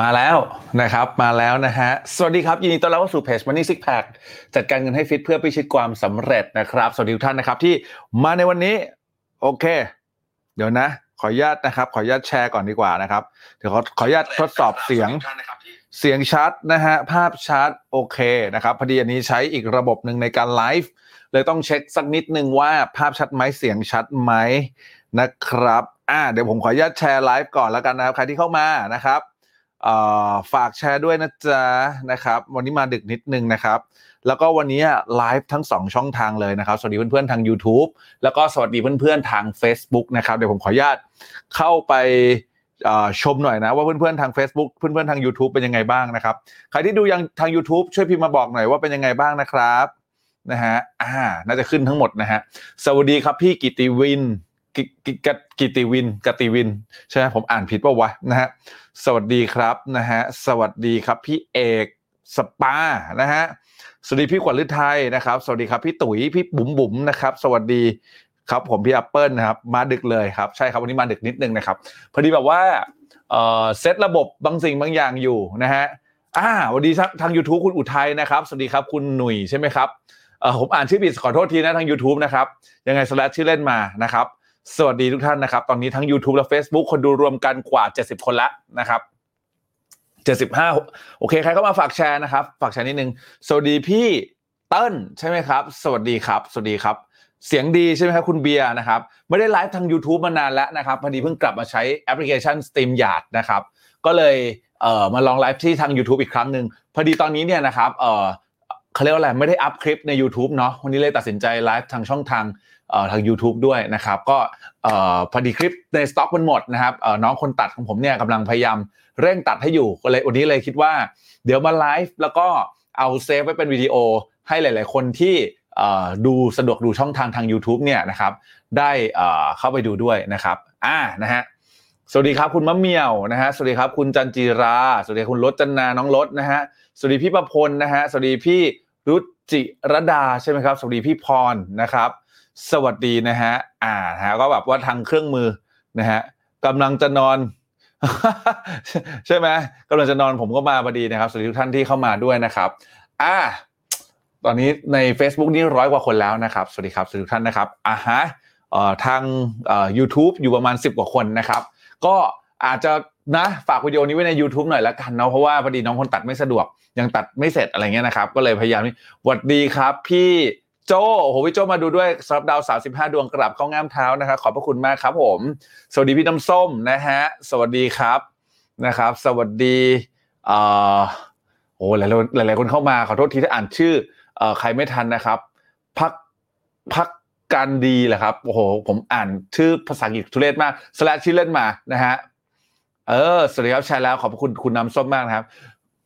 มาแล้วนะครับมาแล้วนะฮะสวัสดีครับยินดีต้อนรับเข้าสู่เพจ Money Six Pack จัดการเงินให้ฟิตเพื่อพิชิตความสำเร็จนะครับ สวัสดีทุกท่านนะครับที่มาในวันนี้ โอเค เดี๋ยวนะ ขออนุญาตนะครับ ขออนุญาตแชร์ก่อนดีกว่านะครับ เดี๋ยวขอขออนุญาตทดสอบเสียง เสียงชัดนะฮะภาพชัดโอเคนะครับพอดีอันนี้ใช้อีกระบบหนึ่งในการไลฟ์เลยต้องเช็คสักนิดนึงว่าภาพชัดไหมเสียงชัดไหมนะครับอ่าเดี๋ยวผมขออนุญาตแชร์ไลฟ์ก่อนแล้วกันนะครับใครที่เข้ามานะครับ ฝากแชร์ด้วยนะจ๊ะนะครับ วันนี้มาดึกนิดนึงนะครับ แล้วก็วันนี้ไลฟ์ทั้ง 2 ช่องทางเลยนะครับ สวัสดีเพื่อนๆทาง YouTube แล้วก็สวัสดีเพื่อนๆทาง Facebook นะครับ เดี๋ยวผมขออนุญาตเข้าไปชมหน่อยนะว่าเพื่อนๆทาง Facebook เพื่อนๆทาง YouTube เป็นยังไงบ้างนะครับ ใครที่ดูยังทาง YouTube ช่วยพิมพ์มาบอกหน่อยว่าเป็นยังไงบ้างนะครับนะฮะอ่าน่าจะขึ้นทั้งหมดนะฮะสวัสดีครับพี่กิติวิน กิกกิติวินกติวินใช่ไหมผมอ่านผิดป่าวะนะฮะสวัสดีครับนะฮะสวัสดีครับพี่เอกสปานะฮะสวัสดีพี่ขวัญฤทัยนะครับ สวัสดีครับพี่ตุ๋ยพี่บุ๋มบุ๋มนะครับ สวัสดีครับผมพี่แอปเปิลนะครับมาดึกเลยครับใช่ครับวันนี้มาดึกนิดนึงนะครับพอดีแบบว่าเซตระบบบางสิ่งบางอย่างอยู่นะฮะอ่าวันดีทาง YouTube คุณอุทัยนะครับ สวัสดีครับคุณหนุ่ยใช่ไหมครับเออผมอ่านชื่อผิดขอโทษทีนะทาง YouTube นะครับยังไงสแลชชื่อเล่นมานะครับ สวัสดีทุกท่านนะครับ ตอนนี้ทั้ง YouTube และ Facebook คนดูรวมกันกว่า 70 คนละนะครับ 75 โอเค ใครก็มาฝากแชร์นะครับ ฝากแชร์นิดนึง สวัสดีพี่เติ้ลใช่ไหมครับ สวัสดีครับ สวัสดีครับ เสียงดีใช่ไหมครับคุณเบียร์นะครับ ไม่ได้ไลฟ์ทาง YouTube มานานแล้วนะครับ พอดีเพิ่งกลับมาใช้แอปพลิเคชัน Steam Yard นะครับ ก็เลยเอ่อมาลองไลฟ์ที่ทาง YouTube อีกครั้งหนึ่งพอดีตอนนี้เนี่ยนะครับเอ่อเขาเรียกว่าอะไร ไม่ได้ up คลิปใน YouTube เนาะ วันนี้เลยตัดสินใจไลฟ์ทางช่องทาง ทาง YouTube ด้วยนะครับก็พอดีคลิปในสต็อกมันหมดนะครับน้องคนตัดของผมเนี่ยกำลังพยายามเร่งตัดให้อยู่ก็เลยวันนี้เลยคิดว่า เดี๋ยวมาไลฟ์แล้วก็เอา save ไว้เป็นวิดีโอให้หลาย ๆ คนที่ดูสะดวกดูช่องทางทาง YouTube เนี่ยนะครับได้เข้าไปดูด้วยนะครับอ่านะฮะสวัสดีครับคุณมะเมียวนะฮะสวัสดีครับคุณจันจีรา สวัสดีคุณรถจันนาน้องรถนะฮะสวัสดีพี่ประพลนะฮะสวัสดีพี่รุจิรดาใช่ไหมครับ สวัสดีพี่พรนะครับ สวัสดีนะฮะ อ่าฮะก็แบบว่าทางเครื่องมือนะฮะกำลังจะนอน ใช่ไหมกำลังจะนอนผมก็มาพอดีนะครับสวัสดีทุกท่านที่เข้ามาด้วยนะครับ อ่า ตอนนี้ใน Facebook นี่ร้อยกว่าคนแล้วนะครับ สวัสดีครับสวัสดีทุกท่านนะครับอ่าฮะเอ่อทางเอ่อ YouTube อยู่ประมาณ 10 กว่าคนนะครับ ก็อาจจะนะฝากวิดีโอนี้ไว้ใน YouTube หน่อยละกันเนาะเพราะว่าพอดีน้องคนตัดไม่สะดวก ยังตัดไม่เสร็จอะไรเงี้ยนะครับ ก็เลยพยายามนี่สวัสดีครับพี่ โจโอ้โหพี่โจมาดูด้วยสำหรับดาว 35 ดวงกลับเข้าง่ามเท้านะครับขอบพระคุณมากครับผม สวัสดีพี่น้ำส้มนะฮะ สวัสดีครับนะครับ สวัสดีเอ่อโอ้หลายหลายหลายคนเข้ามาขอโทษทีที่อ่านชื่อเอ่อใครไม่ทันนะครับพักพักการดีแหละครับโอ้โหผมอ่านชื่อภาษาอังกฤษทุเรศมากสแลชชื่อเล่นมานะฮะเออสวัสดีครับแชร์แล้วขอบคุณคุณน้ำส้มมากนะครับ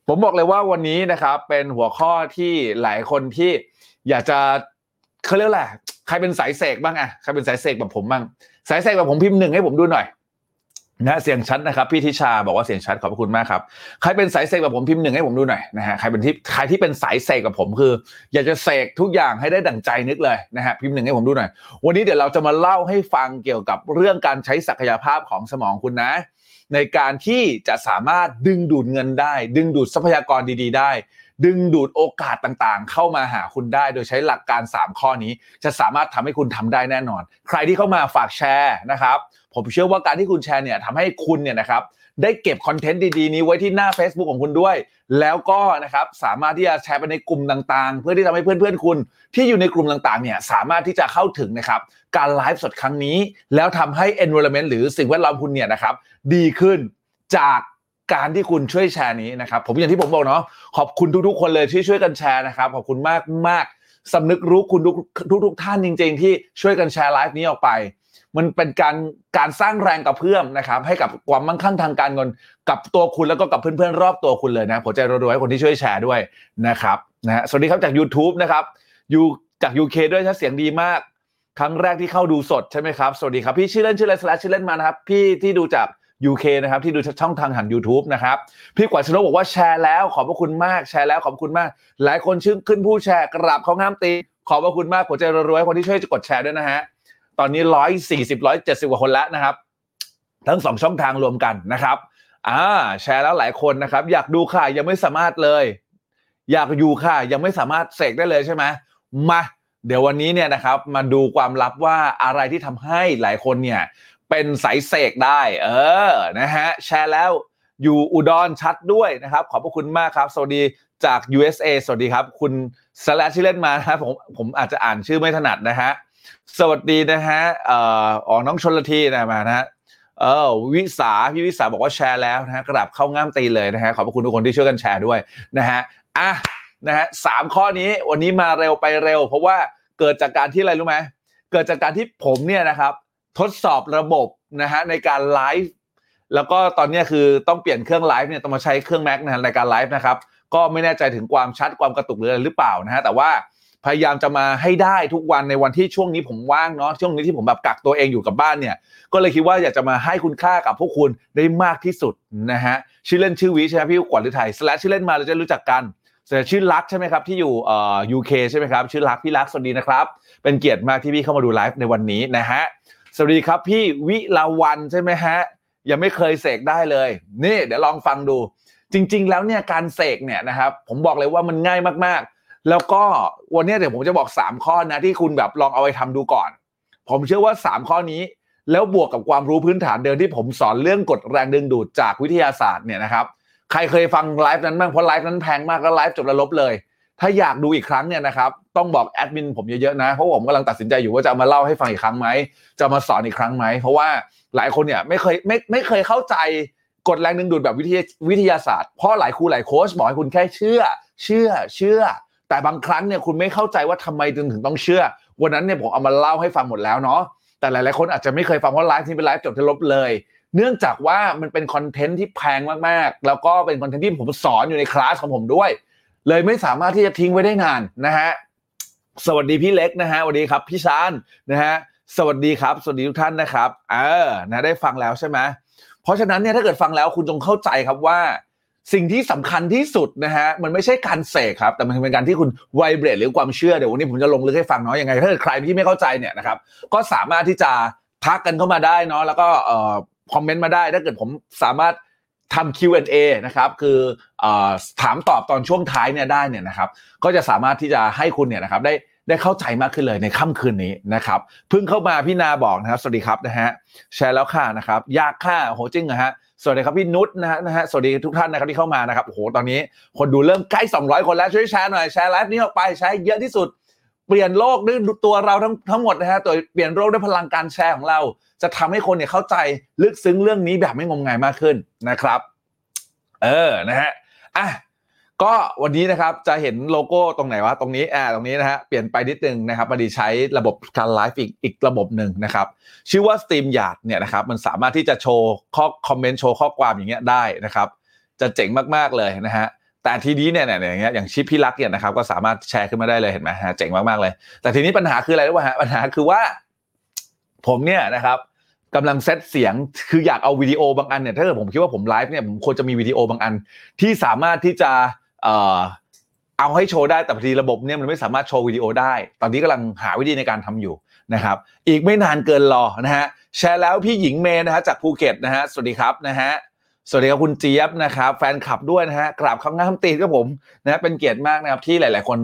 ผมบอกเลยว่าวันนี้นะครับ เป็นหัวข้อที่หลายคนที่ อยากจะเขาเรียกแหละใครเป็นสายเสกบ้างอะใครเป็นสายเสกแบบผมบ้างสายเสกแบบผมพิมพ์หนึ่งให้ผมดูหน่อยนะเสียงชัดนะครับพี่ทิชาบอกว่าเสียงชัดขอบคุณมากครับใครเป็นสายเสกแบบผมพิมพ์หนึ่งให้ผมดูหน่อยนะฮะใครเป็นที่ใครที่เป็นสายเสกกับผมคือ อยากจะเสกทุกอย่างให้ได้ดั่งใจนึกเลยนะฮะพิมพ์หนึ่งให้ผมดูหน่อย วันนี้เดี๋ยวเราจะมาเล่าให้ฟังเกี่ยวกับเรื่องการใช้ศักยภาพของสมองคุณนะ ในการที่จะสามารถดึงดูดเงินได้ ดึงดูดทรัพยากรดี ๆ ได้ ดึงดูดโอกาสต่างๆ เข้ามาหาคุณได้โดยใช้หลักการ 3 ข้อนี้ จะสามารถทำให้คุณทำได้แน่นอน ใครที่เข้ามาฝากแชร์นะครับ ผมเชื่อว่าการที่คุณแชร์เนี่ยทำให้คุณเนี่ยนะครับได้เก็บคอนเทนต์ดีๆ นี้ไว้ที่หน้า Facebook ของคุณด้วย แล้วก็นะครับสามารถที่จะแชร์ไปในกลุ่มต่างๆ เพื่อที่ทำให้เพื่อนๆคุณ ที่อยู่ในกลุ่มต่างๆเนี่ยสามารถที่จะเข้าถึงนะครับการไลฟ์สดครั้งนี้ แล้วทำให้ environment หรือสิ่งแวดล้อมคุณเนี่ยนะครับดีขึ้นจาก การที่คุณช่วยแชร์นี้นะครับ ผมอย่างที่ผมบอกเนาะขอบคุณทุกๆ คนเลยที่ช่วยกันแชร์นะครับ ขอบคุณมากมากสำนึกรู้คุณทุกทุกทท่านจริง ๆ ที่ช่วยกันแชร์ไลฟ์นี้ออกไป มันเป็นการการสร้างแรงกระเพื่อมนะครับ ให้กับความมั่งคั่งทางการเงินกับตัวคุณแล้วก็กับเพื่อนๆรอบตัวคุณเลยนะผมใจรัวๆให้คนที่ช่วยแชร์ด้วยนะครับนะฮะสวัสดีครับจาก YouTube นะครับอยู่จาก UK ด้วยถ้าเสียงดีมาก ครั้งแรกที่เข้าดูสดใช่ไหมครับ สวัสดีครับ พี่ชื่อเล่นชื่ออะไรสแลชชื่อเล่นมานะครับ พี่ที่ดูจาก UK นะครับที่ดูช่องทางหัน YouTube นะครับพี่กวาดชนกบอกว่าแชร์แล้ว ขอบพระคุณมากแชร์แล้วขอบคุณมาก หลายคนชื่นขึ้นผู้แชร์กราบเขางามตีขอบพระคุณมากหัวใจรวยๆคนที่ช่วยกดแชร์ด้วยนะฮะตอนนี้ร้อยสี่สิบร้อยเจ็ดสิบกว่าคนแล้วนะครับ ทั้งสองช่องทางรวมกันนะครับอ่าแชร์แล้วหลายคนนะครับ อยากดูค่ะยังไม่สามารถเลย อยากอยู่ค่ะ ยังไม่สามารถเสกได้เลยใช่ไหมมาเดี๋ยววันนี้เนี่ยนะครับมาดูความลับว่าอะไรที่ทำให้หลายคนเนี่ย เป็นสายเสกได้ เออนะฮะแชร์แล้วอยู่อุดรชัดด้วยนะครับ ขอบพระคุณมากครับ สวัสดีจาก USA สวัสดีครับ คุณสแลชที่เล่นมานะครับผมผมอาจจะอ่านชื่อไม่ถนัดนะฮะสวัสดีนะฮะเอ่ออ๋อน้องชนละทีนะมานะฮะเออวิสาพี่วิสาบอกว่าแชร์แล้วนะฮะกราบเข้าง่ามตีเลยนะฮะขอบพระคุณทุกคนที่ช่วยกันแชร์ด้วยนะฮะอะนะฮะสามข้อนี้วันนี้มาเร็วไปเร็ว เพราะว่าเกิดจากการที่อะไรรู้ไหมเกิดจากการที่ผมเนี่ยนะครับ ทดสอบระบบนะฮะในการไลฟ์แล้วก็ตอนนี้คือต้องเปลี่ยนเครื่องไลฟ์เนี่ยต้องมาใช้เครื่อง Mac นะฮะในการไลฟ์นะครับ ก็ไม่แน่ใจถึงความชัดความกระตุกหรืออะไรหรือเปล่านะฮะแต่ว่าพยายามจะมาให้ได้ทุกวันในวันที่ช่วงนี้ผมว่างเนาะช่วงนี้ที่ผมแบบกักตัวเองอยู่กับบ้านเนี่ย ก็เลยคิดว่าอยากจะมาให้คุณค่ากับพวกคุณได้มากที่สุดนะฮะชื่อเล่นชื่อวิใช่ไหมพี่กวาดหรือไทยสแลชชื่อเล่นมาเราจะรู้จักกันแต่ชื่อลักใช่ไหมครับที่อยู่เอ่อยูเคใช่ไหมครับชื่อลักพี่ลักสวัสดีนะครับเป็นเกียรติมากที่พี่เข้ามาดูไลฟ์ในวันนี้นะฮะ สวัสดีครับพี่วิลาวันใช่ไหมฮะ ยังไม่เคยเสกได้เลย นี่ เดี๋ยวลองฟังดู จริง ๆ แล้วเนี่ยการเสกเนี่ยนะครับผมบอกเลยว่ามันง่ายมากๆ แล้วก็วันนี้เดี๋ยวผมจะบอก 3 ข้อนะที่คุณแบบลองเอาไปทำดูก่อน ผมเชื่อว่า 3 ข้อนี้ แล้วบวกกับความรู้พื้นฐานเดิมที่ผมสอนเรื่องกฎแรงดึงดูดจากวิทยาศาสตร์เนี่ยนะครับใครเคยฟังไลฟ์นั้นบ้างเพราะไลฟ์นั้นแพงมากแล้วไลฟ์จบแล้วลบเลย ถ้าอยากดูอีกครั้งเนี่ยนะครับต้องบอกแอดมินผมเยอะๆนะเพราะผมกำลังตัดสินใจอยู่ว่าจะมาเล่าให้ฟังอีกครั้งไหมจะมาสอนอีกครั้งไหมเพราะว่าหลายคนเนี่ยไม่เคยไม่ไม่เคยเข้าใจกฎแรงดึงดูดแบบวิทยาวิทยาศาสตร์เพราะหลายครูหลายโค้ชบอกให้คุณแค่เชื่อ เชื่อเชื่อ แต่บางครั้งเนี่ยคุณไม่เข้าใจว่าทำไมถึงถึงต้องเชื่อ วันนั้นเนี่ยผมเอามาเล่าให้ฟังหมดแล้วเนาะแต่หลายๆคนอาจจะไม่เคยฟังเพราะไลฟ์ที่เป็นไลฟ์จบที่ลบเลย เนื่องจากว่ามันเป็นคอนเทนต์ที่แพงมากๆ แล้วก็เป็นคอนเทนต์ที่ผมสอนอยู่ในคลาสของผมด้วย เลยไม่สามารถที่จะทิ้งไว้ได้นานนะฮะสวัสดีพี่เล็กนะฮะสวัสดีครับพี่ชานนะฮะสวัสดีครับ สวัสดีทุกท่านนะครับเออนะได้ฟังแล้วใช่ไหมเพราะฉะนั้นเนี่ยถ้าเกิดฟังแล้วคุณจงเข้าใจครับว่า สิ่งที่สำคัญที่สุดนะฮะมันไม่ใช่การเสกครับ แต่มันเป็นการที่คุณไวเบรดหรือความเชื่อเดี๋ยววันนี้ผมจะลงลึกให้ฟังเนาะยังไงถ้าเกิดใครที่ไม่เข้าใจเนี่ยนะครับ ก็สามารถที่จะทักกันเข้ามาได้เนาะแล้วก็เอ่อคอมเมนต์มาได้ ถ้าเกิดผมสามารถ ทำ Q&A นะครับคืออถามตอบตอนช่วงท้ายเนี่ยได้เนี่ยนะครับก็จะสามารถที่จะให้คุณเนี่ยนะครับได้ได้เข้าใจมากขึ้นเลยในค่ำคืนนี้นะครับเพิ่งเข้ามาพี่นาบอกนะครับ สวัสดีครับนะฮะแชร์แล้วค่ะนะครับยากค่ะโหจริงเหรอฮะสวัสดีครับพี่นุชนะฮะนะฮะสวัสดีทุกท่านนะครับที่เข้ามานะครับโอ้โหตอนนี้คนดูเริ่มใกล้ 200 คนแล้วช่วยแชร์หน่อยแชร์ไลฟ์นี้ออกไปแชร์เยอะที่สุด เปลี่ยนโลกด้วยตัวเราทั้งทั้งหมดนะฮะตัวเปลี่ยนโลกด้วยพลังการแชร์ของเรา จะทำให้คนเนี่ยเข้าใจลึกซึ้งเรื่องนี้แบบไม่งมงายมากขึ้นนะครับ เออนะฮะอะก็วันนี้นะครับจะเห็นโลโก้ตรงไหนวะตรงนี้อ่าตรงนี้นะฮะเปลี่ยนไปนิดนึงนะครับพอดีใช้ระบบการไลฟ์อีกอีกระบบหนึ่งนะครับ ชื่อว่า Steam Yard เนี่ยนะครับมันสามารถที่จะโชว์ข้อคอมเมนต์โชว์ข้อความอย่างเงี้ยได้นะครับ จะเจ๋งมากๆเลยนะฮะแต่ทีนี้เนี่ยเนี่ยอย่างเงี้ยอย่างชิปพี่รักเนี่ยนะครับก็สามารถแชร์ขึ้นมาได้เลยเห็นไหมฮะเจ๋งมากๆเลย แต่ทีนี้ปัญหาคืออะไรรู้ป่ะฮะปัญหาคือว่า ผมเนี่ยนะครับ กำลังเซตเสียง คืออยากเอาวิดีโอบางอันเนี่ยถ้าเกิดผมคิดว่าผมไลฟ์เนี่ยผมควรจะมีวิดีโอบางอัน ที่สามารถที่จะเอ่อเอาให้โชว์ได้แต่พอดีระบบเนี่ยมันไม่สามารถโชว์วิดีโอได้ ตอนนี้กำลังหาวิธีในการทำอยู่นะครับ อีกไม่นานเกินรอนะฮะแชร์แล้วพี่หญิงเมย์นะฮะจากภูเก็ตนะฮะสวัสดีครับนะฮะ สวัสดีครับคุณเจี๊ยบนะครับแฟนคลับด้วยนะฮะกราบข้างงามตีนครับผมนะเป็นเกียรติมากนะครับที่หลาย ๆ คน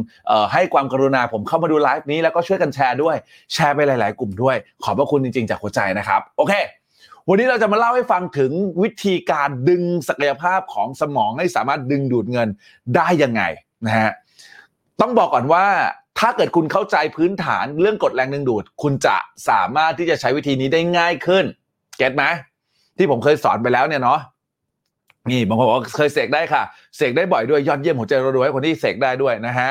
ให้ความกรุณาผมเข้ามาดูไลฟ์นี้แล้วก็ช่วยกันแชร์ด้วย แชร์ไปหลาย ๆ กลุ่มด้วย ขอบพระคุณจริง ๆ จากหัวใจนะครับ โอเค วันนี้เราจะมาเล่าให้ฟังถึงวิธีการดึงศักยภาพของสมองให้สามารถดึงดูดเงินได้ยังไงนะฮะต้องบอกก่อนว่าถ้าเกิดคุณเข้าใจพื้นฐานเรื่องกฎแรงดึงดูด คุณจะสามารถที่จะใช้วิธีนี้ได้ง่ายขึ้นเก็ตไหมที่ผมเคยสอนไปแล้วเนี่ยเนาะ นี่บางคนบอกเคยเสกได้ค่ะ เสกได้บ่อยด้วยยอดเยี่ยมหัวใจรวยคนที่เสกได้ด้วยนะฮะ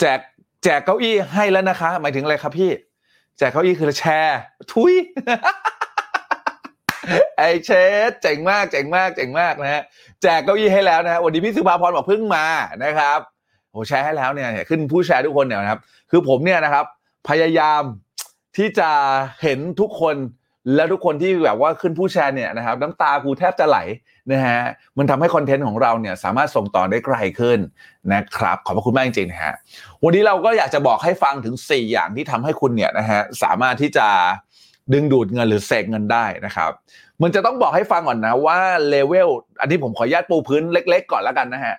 แจกแจกเก้าอี้ให้แล้วนะคะ หมายถึงอะไรครับพี่ แจกเก้าอี้คือแชร์ทุยไอเชสเจ๋งมากเจ๋งมากเจ๋งมากนะฮะแจกเก้าอี้ให้แล้วนะฮะวันนี้พี่สุภาพรบอกเพิ่งมานะครับโหแชร์ให้แล้วเนี่ยขึ้นผู้แชร์ทุกคนเนี่ยนะครับ คือผมเนี่ยนะครับ พยายามที่จะเห็นทุกคน แล้วทุกคนที่แบบว่าขึ้นผู้แชร์เนี่ยนะครับน้ำตากูแทบจะไหลนะฮะมันทำให้คอนเทนต์ของเราเนี่ยสามารถส่งต่อได้ไกลขึ้นนะครับขอบพระคุณมากจริงๆนะฮะวันนี้เราก็อยากจะบอกให้ฟังถึง 4 อย่างที่ทำให้คุณเนี่ยนะฮะสามารถที่จะดึงดูดเงินหรือเสกเงินได้นะครับมันจะต้องบอกให้ฟังก่อนนะว่าเลเวลอันนี้ผมขออนุญาตปูพื้นเล็ก ๆ ก่อนแล้วกันนะฮะ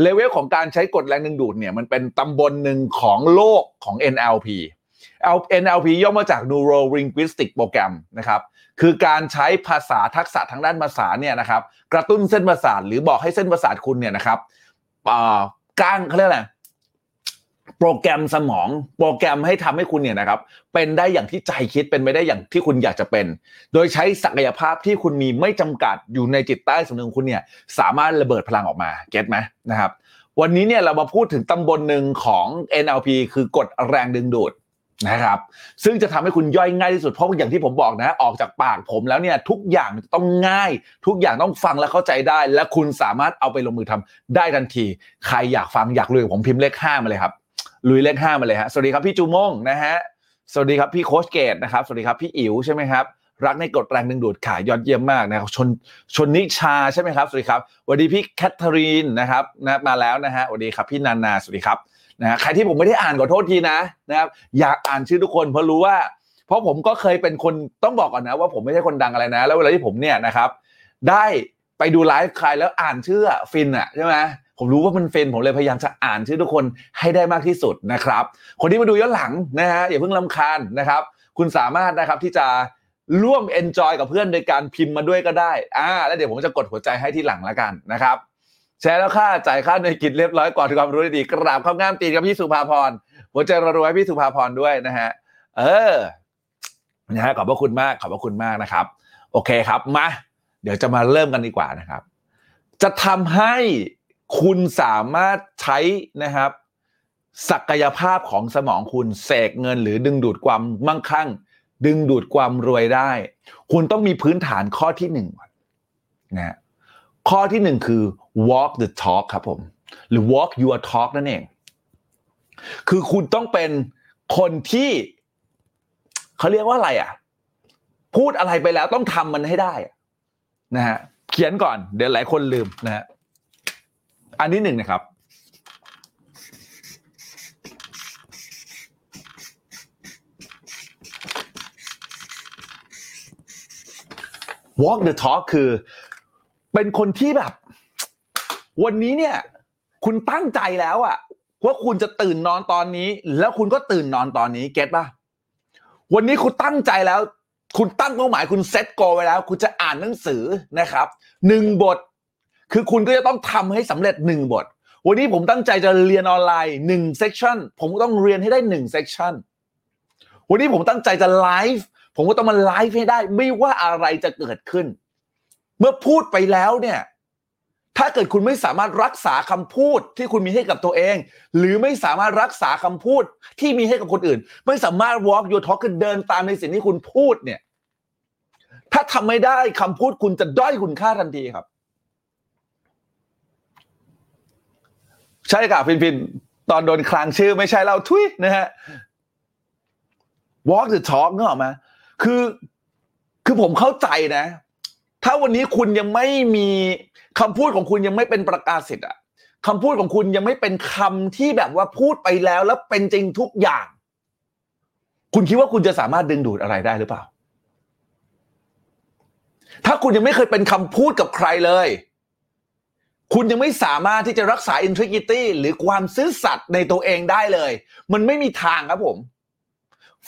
เลเวลของการใช้กฎแรงดึงดูดเนี่ยมันเป็นตำบลหนึ่งของโลกของ NLP NLP ย่อมาจาก Neuro Linguistic Program นะครับคือการใช้ภาษาทักษะทางด้านภาษาเนี่ยนะครับกระตุ้นเส้นประสาทหรือบอกให้เส้นประสาทคุณเนี่ยนะครับก้างเขาเรียกอะไรโปรแกรมสมองโปรแกรมให้ทำให้คุณเนี่ยนะครับ เป็นได้อย่างที่ใจคิดเป็นไปได้อย่างที่คุณอยากจะเป็น โดยใช้ศักยภาพที่คุณมีไม่จำกัดอยู่ในจิตใต้สำนึกคุณเนี่ยสามารถระเบิดพลังออกมาเก็ตไหมนะครับ วันนี้เนี่ยเรามาพูดถึงตำบลหนึ่งของ NLP คือกฎแรงดึงดูด นะครับ ซึ่งจะทำให้คุณย่อยง่ายที่สุดเพราะอย่างที่ผมบอกนะ ออกจากปากผมแล้วเนี่ยทุกอย่างต้องง่าย ทุกอย่างต้องฟังและเข้าใจได้ และคุณสามารถเอาไปลงมือทำได้ทันที ใครอยากฟังอยากลุยผมพิมพ์เลขห้ามาเลยครับลุยเลขห้ามาเลยฮะสวัสดีครับพี่จูมงนะฮะสวัสดีครับพี่โคชเกตนะครับสวัสดีครับพี่อิ๋วใช่ไหมครับรักในกฎแรงดึงดูดขายยอดเยี่ยมมากนะครับชนชนนิชาใช่ไหมครับสวัสดีครับสวัสดีพี่แคทเธอรีนนะครับนะมาแล้วนะฮะสวัสดีครับพี่นานาสวัสดีครับ นะใครที่ผมไม่ได้อ่านขอโทษทีนะนะครับ อยากอ่านชื่อทุกคนเพราะรู้ว่า เพราะผมก็เคยเป็นคนต้องบอกก่อนนะ ว่าผมไม่ใช่คนดังอะไรนะ แล้วเวลาที่ผมเนี่ยนะครับ ได้ไปดูไลฟ์ใครแล้วอ่านชื่อฟินอะใช่ไหมผมรู้ว่ามันเฟนผมเลยพยายามจะอ่านชื่อทุกคนให้ได้มากที่สุดนะครับ คนที่มาดูย้อนหลังนะฮะอย่าเพิ่งลำคาญนะครับ คุณสามารถนะครับที่จะร่วมเอนจอยกับเพื่อนโดยการพิมพ์มาด้วยก็ได้อ่าแล้วเดี๋ยวผมจะกดหัวใจให้ที่หลังแล้วกันนะครับ แชร์แล้วค่าจ่ายค่าในกิจเรียบร้อยก่อนถึงความรู้ดีกราบข้ามงามตีกับพี่สุภาพรหัวใจรวยพี่สุภาพรด้วยนะฮะ เออนะฮะขอบพระคุณมากขอบพระคุณมากนะครับ โอเคครับมาเดี๋ยวจะมาเริ่มกันดีกว่านะครับ จะทำให้คุณสามารถใช้นะครับ ศักยภาพของสมองคุณเสกเงิน หรือดึงดูดความมั่งคั่ง ดึงดูดความรวยได้ คุณต้องมีพื้นฐานข้อที่หนึ่งนะ ข้อที่หนึ่งคือ walk the talk ครับผม หรือ walk your talk นั่นเอง คือคุณต้องเป็นคนที่เขาเรียกว่าอะไรอะ พูดอะไรไปแล้วต้องทำมันให้ได้นะฮะเขียนก่อนเดี๋ยวหลายคนลืมนะฮะอันนี้หนึ่งนะครับ walk the talk คือ เป็นคนที่แบบ วันนี้เนี่ย คุณตั้งใจแล้วอะว่าคุณจะตื่นนอนตอนนี้ แล้วคุณก็ตื่นนอนตอนนี้เก็ตป่ะวันนี้คุณตั้งใจแล้ว คุณตั้งเป้าหมายคุณ set goal ไว้แล้ว คุณจะอ่านหนังสือนะครับหนึ่งบท คือคุณก็จะต้องทำให้สำเร็จหนึ่งบท วันนี้ผมตั้งใจจะเรียนออนไลน์หนึ่ง session ผมก็ต้องเรียนให้ได้หนึ่ง session วันนี้ผมตั้งใจจะไลฟ์ผมก็ต้องมาไลฟ์ให้ได้ ไม่ว่าอะไรจะเกิดขึ้น เมื่อพูดไปแล้วเนี่ย ถ้าเกิดคุณไม่สามารถรักษาคำพูดที่คุณมีให้กับตัวเอง หรือไม่สามารถรักษาคำพูดที่มีให้กับคนอื่น ไม่สามารถ walk your talk คือเดินตามในสิ่งที่คุณพูดเนี่ย ถ้าทำไม่ได้คำพูดคุณจะด้อยคุณค่าทันทีครับ ใช่ค่ะฟินฟินตอนโดนคลางชื่อไม่ใช่เราทุยนะฮะ walk the talk เนอะมาคือคือผมเข้าใจนะ ถ้าวันนี้คุณยังไม่มีคำพูดของคุณยังไม่เป็นประกาศสิทธิ์อะคำพูดของคุณยังไม่เป็นคำที่แบบว่าพูดไปแล้วแล้วเป็นจริงทุกอย่าง คุณคิดว่าคุณจะสามารถดึงดูดอะไรได้หรือเปล่า ถ้าคุณยังไม่เคยเป็นคำพูดกับใครเลย คุณยังไม่สามารถที่จะรักษา integrity หรือความซื่อสัตย์ในตัวเองได้เลย มันไม่มีทางครับผม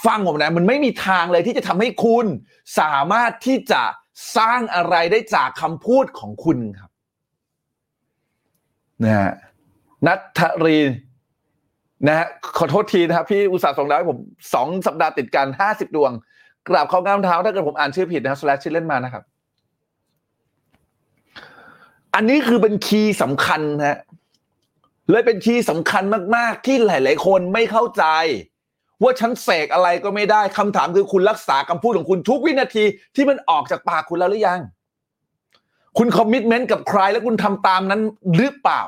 ฟังผมนะ มันไม่มีทางเลยที่จะทำให้คุณสามารถที่จะ สร้างอะไรได้จากคำพูดของคุณครับนะฮะนัทรีนะฮะขอโทษทีนะครับพี่อุตส่าห์ส่งดาวให้ผมสองสัปดาห์ติดกันห้าสิบดวง กราบเข้างามเท้าถ้าเกิดผมอ่านชื่อผิดนะครับ slash ชื่อเล่นมานะครับ อันนี้คือเป็น key สำคัญฮะเลยเป็น key สำคัญมาก ๆ ที่หลาย ๆ คนไม่เข้าใจ ว่าฉันเสกอะไรก็ไม่ได้คำถามคือคุณรักษาคำพูดของคุณทุกวินาทีที่มันออกจากปากคุณแล้วหรือยัง คุณคอมมิชเมนต์กับใครแล้วคุณทำตามนั้นหรือเปล่า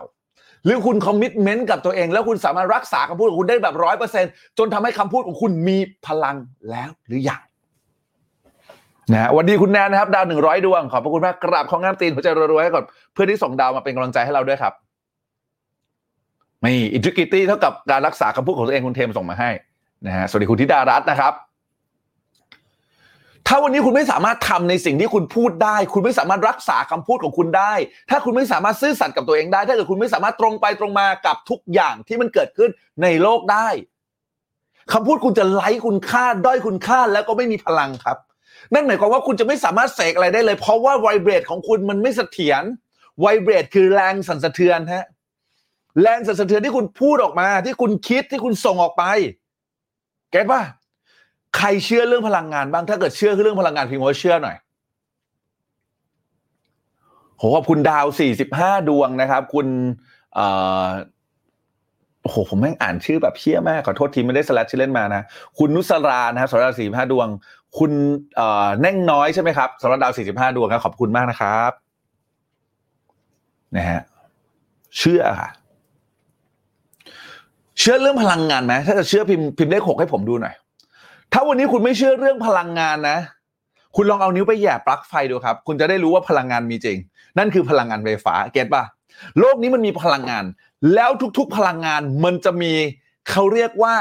หรือคุณคอมมิชเมนต์กับตัวเอง แล้วคุณสามารถรักษาคำพูดของคุณได้แบบร้อยเปอร์เซ็นจนทำให้คำพูดของคุณมีพลังแล้วหรือยังนะวันดีคุณแนนนะครับ ดาวหนึ่งร้อยดวง ขอบพระคุณมากกราบของงามตีนหัวใจรัวๆให้กับเพื่อนที่ส่งดาวมาเป็นกำลังใจให้เราด้วยครับมี integrity เท่ากับการรักษาคำพูดของตัวเองคุณเทมส่งมาให้ นะฮะสวัสดีคุณธิดารัตน์นะครับ ถ้าวันนี้คุณไม่สามารถทำในสิ่งที่คุณพูดได้ คุณไม่สามารถรักษาคำพูดของคุณได้ ถ้าคุณไม่สามารถซื่อสัตย์กับตัวเองได้ ถ้าเกิดคุณไม่สามารถตรงไปตรงมากับทุกอย่างที่มันเกิดขึ้นในโลกได้คำพูดคุณจะไร้คุณค่าด้อยคุณค่าแล้วก็ไม่มีพลังครับ นั่นหมายความว่าคุณจะไม่สามารถเสกอะไรได้เลย เพราะว่า vibrate ของคุณมันไม่เสถียรไวเบรดคือแรงสั่นสะเทือนฮะแรงสั่นสะเทือนที่คุณพูดออกมา ที่คุณคิดที่คุณส่งออกไป เก็ตป่ะใครเชื่อเรื่องพลังงานบ้างถ้าเกิดเชื่อเรื่องพลังงานพิมพ์ว่าเชื่อหน่อยโหขอบคุณดาวสี่สิบห้าดวงนะครับ คุณเอ่อโอ้โหผมแม่งอ่านชื่อแบบเพี้ยมากขอโทษทีไม่ได้สลัดชื่อเล่นมานะ คุณนุสรานะครับสำหรับสี่ห้าดวง คุณเอ่อแน่งน้อยใช่ไหมครับสำหรับดาวสี่สิบห้าดวงครับขอบคุณมากนะครับนะฮะเชื่อค่ะ เชื่อเรื่องพลังงานไหมถ้าจะเชื่อพิมพ์พิมพ์เลขหกให้ผมดูหน่อย ถ้าวันนี้คุณไม่เชื่อเรื่องพลังงานนะ คุณลองเอานิ้วไปแย่ปลั๊กไฟดูครับ คุณจะได้รู้ว่าพลังงานมีจริง นั่นคือพลังงานไฟฟ้าเก็ตป่ะโลกนี้มันมีพลังงาน แล้วทุกๆพลังงานมันจะมีเขาเรียกว่า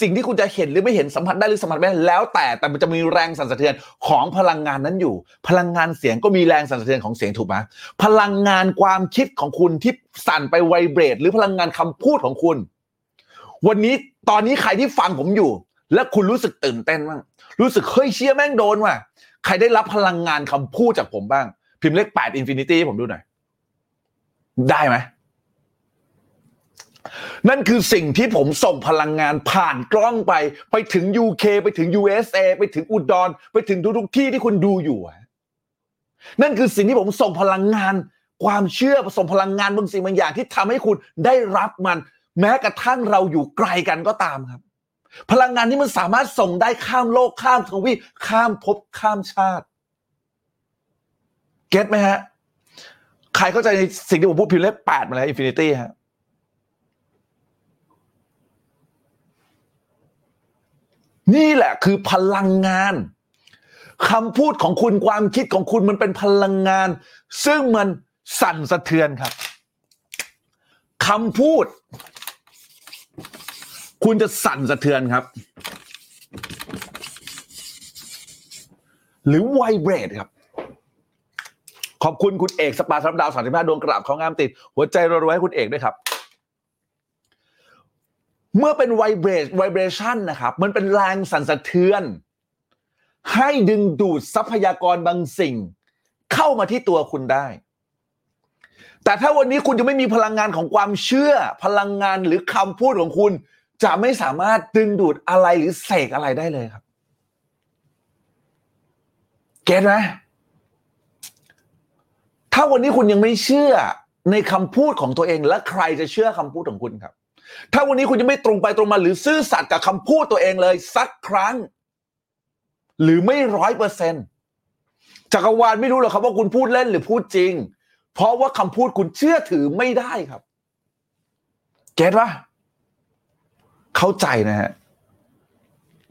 สิ่งที่คุณจะเห็นหรือไม่เห็นสัมผัสได้หรือสัมผัสไม่ได้แล้วแต่แต่มันจะมีแรงสั่นสะเทือนของพลังงานนั้นอยู่ พลังงานเสียงก็มีแรงสั่นสะเทือนของเสียงถูกไหมพลังงานความคิดของคุณที่สั่นไป vibrate หรือพลังงานคำพูดของคุณ วันนี้ตอนนี้ใครที่ฟังผมอยู่ และคุณรู้สึกตื่นเต้นบ้างรู้สึกเฮ้ยเชี่ยแม่งโดนว่ะใครได้รับพลังงานคำพูดจากผมบ้าง พิมพ์เลขแปด infinity ผมดูหน่อย ได้ไหมนั่นคือสิ่งที่ผมส่งพลังงานผ่านกล้องไป ไปถึง UK ไปถึง USA ไปถึงอุดร ไปถึงทุกๆที่ที่คุณดูอยู่ นั่นคือสิ่งที่ผมส่งพลังงาน ความเชื่อส่งพลังงานบางสิ่งบางอย่างที่ทำให้คุณได้รับมัน แม้กระทั่งเราอยู่ไกลกันก็ตามครับ พลังงานนี้มันสามารถส่งได้ข้ามโลกข้ามทวีปข้ามภพข้ามชาติ เก็ตไหมฮะ ใครเข้าใจในสิ่งที่ผมพูดพิมพ์เลขแปดมาแล้ว infinity ฮะนี่แหละคือพลังงานคำพูดของคุณความคิดของคุณมันเป็นพลังงาน ซึ่งมันสั่นสะเทือนครับคำพูด คุณจะสั่นสะเทือนครับ หรือไวเบรดครับ ขอบคุณคุณเอกสปาสำหรับดาวสามสิบห้าดวงกราบของงามติด หัวใจรวๆให้คุณเอกด้วยครับ เมื่อเป็นไวเบรดไวเบรชันนะครับ มันเป็นแรงสั่นสะเทือน ให้ดึงดูดทรัพยากรบางสิ่ง เข้ามาที่ตัวคุณได้แต่ถ้าวันนี้คุณจะไม่มีพลังงานของความเชื่อ พลังงานหรือคำพูดของคุณ จะไม่สามารถดึงดูดอะไรหรือเสกอะไรได้เลยครับ เก็ตไหมถ้าวันนี้คุณยังไม่เชื่อในคำพูดของตัวเอง และใครจะเชื่อคำพูดของคุณครับ ถ้าวันนี้คุณยังไม่ตรงไปตรงมา หรือซื่อสัตย์กับคำพูดตัวเองเลย สักครั้ง หรือไม่ร้อยเปอร์เซ็นจักรวาลไม่รู้หรอกครับว่าคุณพูดเล่นหรือพูดจริง เพราะว่าคำพูดคุณเชื่อถือไม่ได้ครับ เก็ตปะ เข้าใจนะฮะ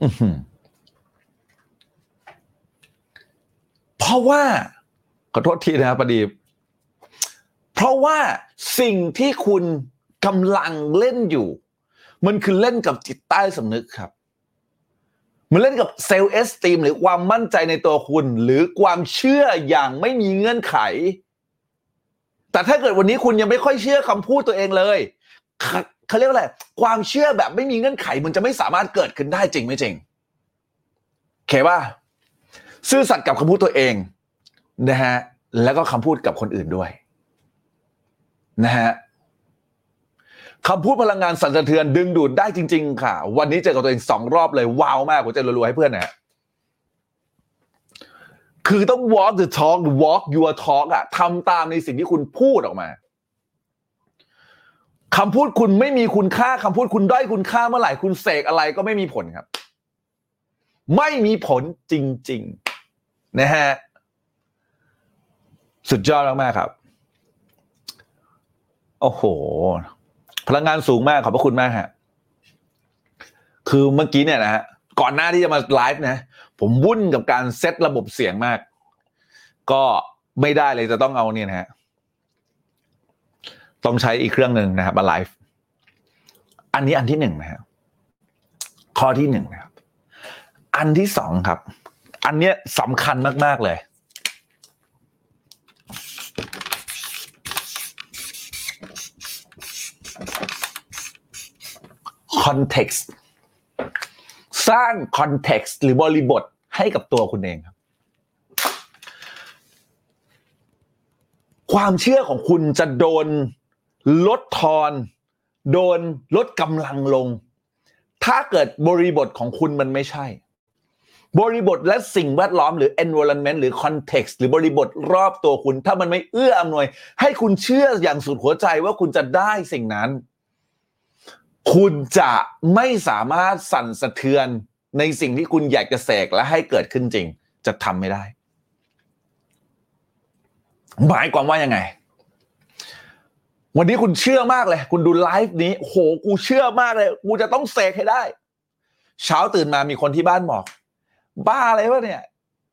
อื้อหือเพราะว่า ขอโทษทีนะครับพอดีเพราะว่าสิ่งที่คุณกำลังเล่นอยู่ มันคือเล่นกับจิตใต้สำนึกครับ มันเล่นกับเซลล์เอสตีมหรือความมั่นใจในตัวคุณ หรือความเชื่ออย่างไม่มีเงื่อนไข แต่ถ้าเกิดวันนี้คุณยังไม่ค่อยเชื่อคำพูดตัวเองเลย เขาเรียกว่าอะไรความเชื่อแบบไม่มีเงื่อนไข มันจะไม่สามารถเกิดขึ้นได้จริงไหมจริงโอเคป่ะซื่อสัตย์กับคำพูดตัวเองนะฮะแล้วก็คำพูดกับคนอื่นด้วยนะฮะคำพูดพลังงานสั่นสะเทือนดึงดูดได้จริง ๆ ค่ะ วันนี้เจอกับตัวเองสองรอบเลย ว้าวมากผมจะรัวๆให้เพื่อนนะฮะคือต้อง walk the talk walk your talk อะทำตามในสิ่งที่คุณพูดออกมา คำพูดคุณไม่มีคุณค่าคำพูดคุณด้อยคุณค่าเมื่อไหร่คุณเสกอะไรก็ไม่มีผลครับ ไม่มีผลจริง ๆ นะฮะสุดยอดมากๆครับ โอ้โห พลังงานสูงมากขอบพระคุณมากฮะคือเมื่อกี้เนี่ยนะฮะก่อนหน้าที่จะมาไลฟ์นะ ผมวุ่นกับการเซตระบบเสียงมาก ก็ไม่ได้เลยจะต้องเอาเนี่ยนะฮะ ต้องใช้อีกเครื่องหนึ่งนะครับมาไลฟ์อันนี้อันที่หนึ่งนะครับข้อที่หนึ่งนะครับ อันที่สองครับ อันเนี้ยสำคัญมาก ๆ เลย context สร้าง context หรือบริบทให้กับตัวคุณเองครับ ความเชื่อของคุณจะโดน ลดทอน โดนลดกำลังลง ถ้าเกิดบริบทของคุณมันไม่ใช่ บริบทและสิ่งแวดล้อมหรือ environment หรือ context หรือบริบทรอบตัวคุณ ถ้ามันไม่เอื้ออำนวย ให้คุณเชื่ออย่างสุดหัวใจว่าคุณจะได้สิ่งนั้น คุณจะไม่สามารถสั่นสะเทือนในสิ่งที่คุณอยากจะเสกและให้เกิดขึ้นจริง จะทำไม่ได้หมายความว่ายังไง วันนี้คุณเชื่อมากเลย คุณดูไลฟ์นี้โหกูเชื่อมากเลย กูจะต้องเสกให้ได้ เช้าตื่นมามีคนที่บ้านบอก บ้าอะไรวะเนี่ย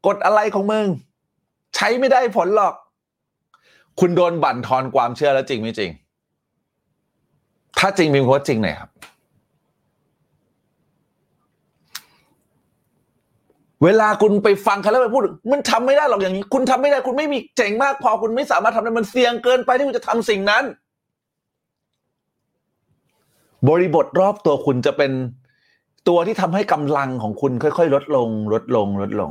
กดอะไรของมึง ใช้ไม่ได้ผลหรอก คุณโดนบั่นทอนความเชื่อแล้วจริงไม่จริง ถ้าจริงมีคนว่าจริงหน่อยครับ เวลาคุณไปฟังใครแล้วไปพูด มันทำไม่ได้หรอกอย่างนี้ คุณทำไม่ได้คุณไม่มีเจ๋งมาก พอคุณไม่สามารถทำได้มันเสี่ยงเกินไปที่คุณจะทำสิ่งนั้น บริบทรอบตัวคุณจะเป็นตัวที่ทำให้กำลังของคุณค่อยๆ ลดลง ลดลง ลดลง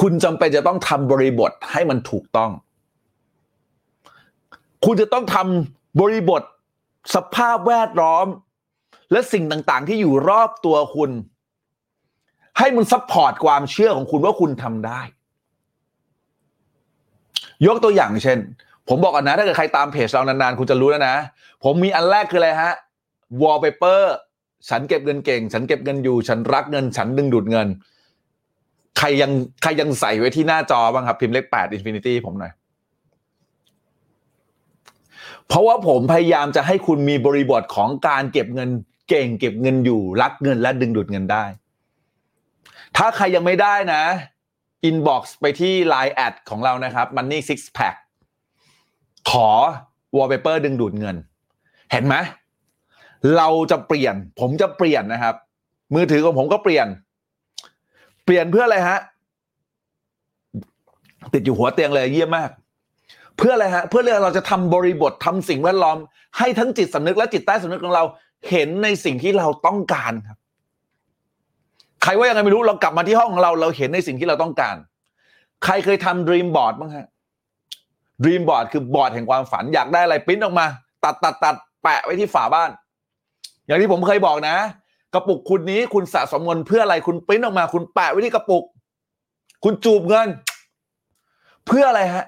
คุณจำเป็นจะต้องทำบริบทให้มันถูกต้อง คุณจะต้องทำบริบทสภาพแวดล้อม และสิ่งต่างๆ ที่อยู่รอบตัวคุณ ให้มัน support ความเชื่อของคุณว่าคุณทำได้ ยกตัวอย่างเช่น ผมบอกก่อนนะ ถ้าเกิดใครตามเพจเรานานๆ คุณจะรู้แล้วนะ ผมมีอันแรกคืออะไรฮะ wallpaper ฉันเก็บเงินเก่ง ฉันเก็บเงินอยู่ ฉันรักเงิน ฉันดึงดูดเงิน ใครยังใครยังใส่ไว้ที่หน้าจอบ้างครับ พิมพ์เลขแปด Infinity ผมหน่อย เพราะว่าผมพยายามจะให้คุณมีบริบทของการเก็บเงิน เก่ง เก็บเงินอยู่ รักเงินและดึงดูดเงินได้ ถ้าใครยังไม่ได้นะ inbox ไปที่ Line แอดของเรานะครับ Money Six Pack ขอ wallpaper ดึงดูดเงิน เห็นไหมเราจะเปลี่ยน ผมจะเปลี่ยนนะครับ มือถือของผมก็เปลี่ยน เปลี่ยนเพื่ออะไรฮะ ติดอยู่หัวเตียงเลยเยี่ยมมาก เพื่ออะไรฮะ เพื่อเราจะทำบริบททำสิ่งแวดล้อม ให้ทั้งจิตสำนึกและจิตใต้สำนึกของเรา เห็นในสิ่งที่เราต้องการครับ ใครว่ายังไงไม่รู้เรากลับมาที่ห้องของเรา เราเห็นในสิ่งที่เราต้องการ ใครเคยทำ dream board บ้างฮะ dream board คือบอร์ดแห่งความฝันอยากได้อะไรปริ้นออกมา ตัดตัดตัดแปะไว้ที่ฝาบ้าน อย่างที่ผมเคยบอกนะ กระปุกคุณนี้คุณสะสมเงินเพื่ออะไรคุณปริ้นออกมา คุณแปะไว้ที่กระปุก คุณจูบเงิน เพื่ออะไรฮะ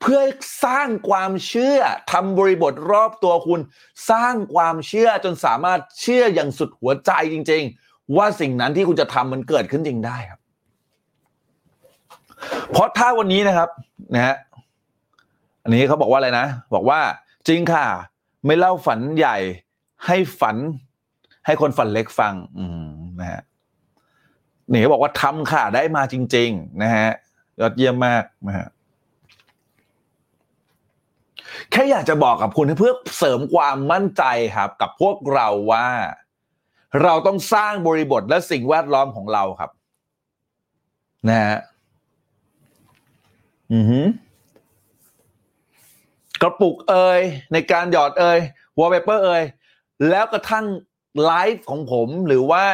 เพื่อสร้างความเชื่อทำบริบทรอบตัวคุณ สร้างความเชื่อจนสามารถเชื่ออย่างสุดหัวใจจริง ๆ ว่าสิ่งนั้นที่คุณจะทำมันเกิดขึ้นจริงได้ครับ เพราะถ้าวันนี้นะครับนะฮะอันนี้เขาบอกว่าอะไรนะ บอกว่าจริงค่ะ ไม่เล่าฝันใหญ่ให้ฝัน ให้คนฝันเล็กฟัง อืมนะฮะนี่เขาบอกว่าทำค่ะได้มาจริง ๆ นะฮะยอดเยี่ยมมากนะฮะแค่อยากจะบอกกับคุณเพื่อเสริมความมั่นใจครับ กับพวกเราว่า เราต้องสร้างบริบทและสิ่งแวดล้อมของเราครับ นะฮะ อือหือกระปุกเอยในการหยอดเอยวอลเปเปอร์เอยแล้วกระทั่งไลฟ์ของผมหรือว่า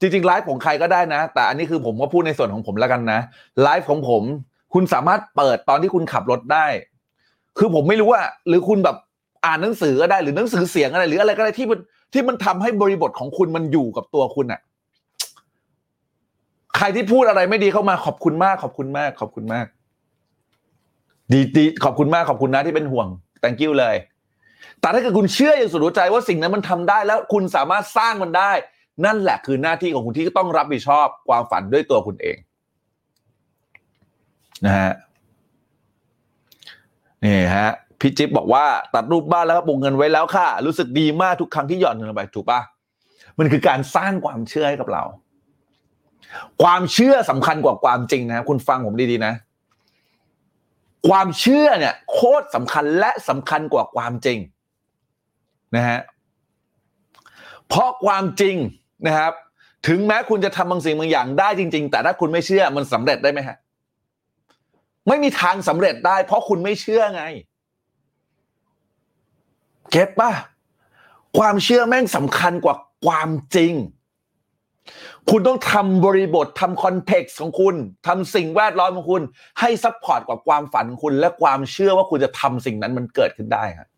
จริงๆไลฟ์ของใครก็ได้นะ แต่อันนี้คือผมก็พูดในส่วนของผมแล้วกันนะไลฟ์ของผม คุณสามารถเปิดตอนที่คุณขับรถได้ คือผมไม่รู้ว่า หรือคุณแบบอ่านหนังสือก็ได้หรือหนังสือเสียงอะไรหรืออะไรก็ได้ที่มันที่มันทำให้บริบทของคุณมันอยู่กับตัวคุณอะใครที่พูดอะไรไม่ดีเข้ามาขอบคุณมาก ขอบคุณมาก ขอบคุณมาก ดีดีขอบคุณมากขอบคุณนะที่เป็นห่วง thank you เลย แต่ถ้าเกิดคุณเชื่ออย่างสุดหัวใจว่าสิ่งนั้นมันทำได้แล้วคุณสามารถสร้างมันได้ นั่นแหละคือหน้าที่ของคุณที่ต้องรับผิดชอบความฝันด้วยตัวคุณเองนะฮะนี่ฮะพี่จิ๊บบอกว่าตัดรูปบ้านแล้วก็ปลูกเงินไว้แล้วค่ะ รู้สึกดีมากทุกครั้งที่หย่อนเงินลงไปถูกปะมันคือการสร้างความเชื่อให้กับเรา ความเชื่อสำคัญกว่าความจริงนะคุณฟังผมดีๆนะ ความเชื่อเนี่ยโคตรสำคัญและสำคัญกว่าความจริงนะฮะเพราะความจริงนะครับ ถึงแม้คุณจะทำบางสิ่งบางอย่างได้จริง ๆ แต่ถ้าคุณไม่เชื่อมันสำเร็จได้ไหมฮะไม่มีทางสำเร็จได้ เพราะคุณไม่เชื่อไงเก็ตป่ะความเชื่อแม่งสำคัญกว่าความจริง คุณต้องทำบริบททำ context ของคุณทำสิ่งแวดล้อมของคุณ ให้ support กับความฝันของคุณ และความเชื่อว่าคุณจะทำสิ่งนั้นมันเกิดขึ้นได้ครับ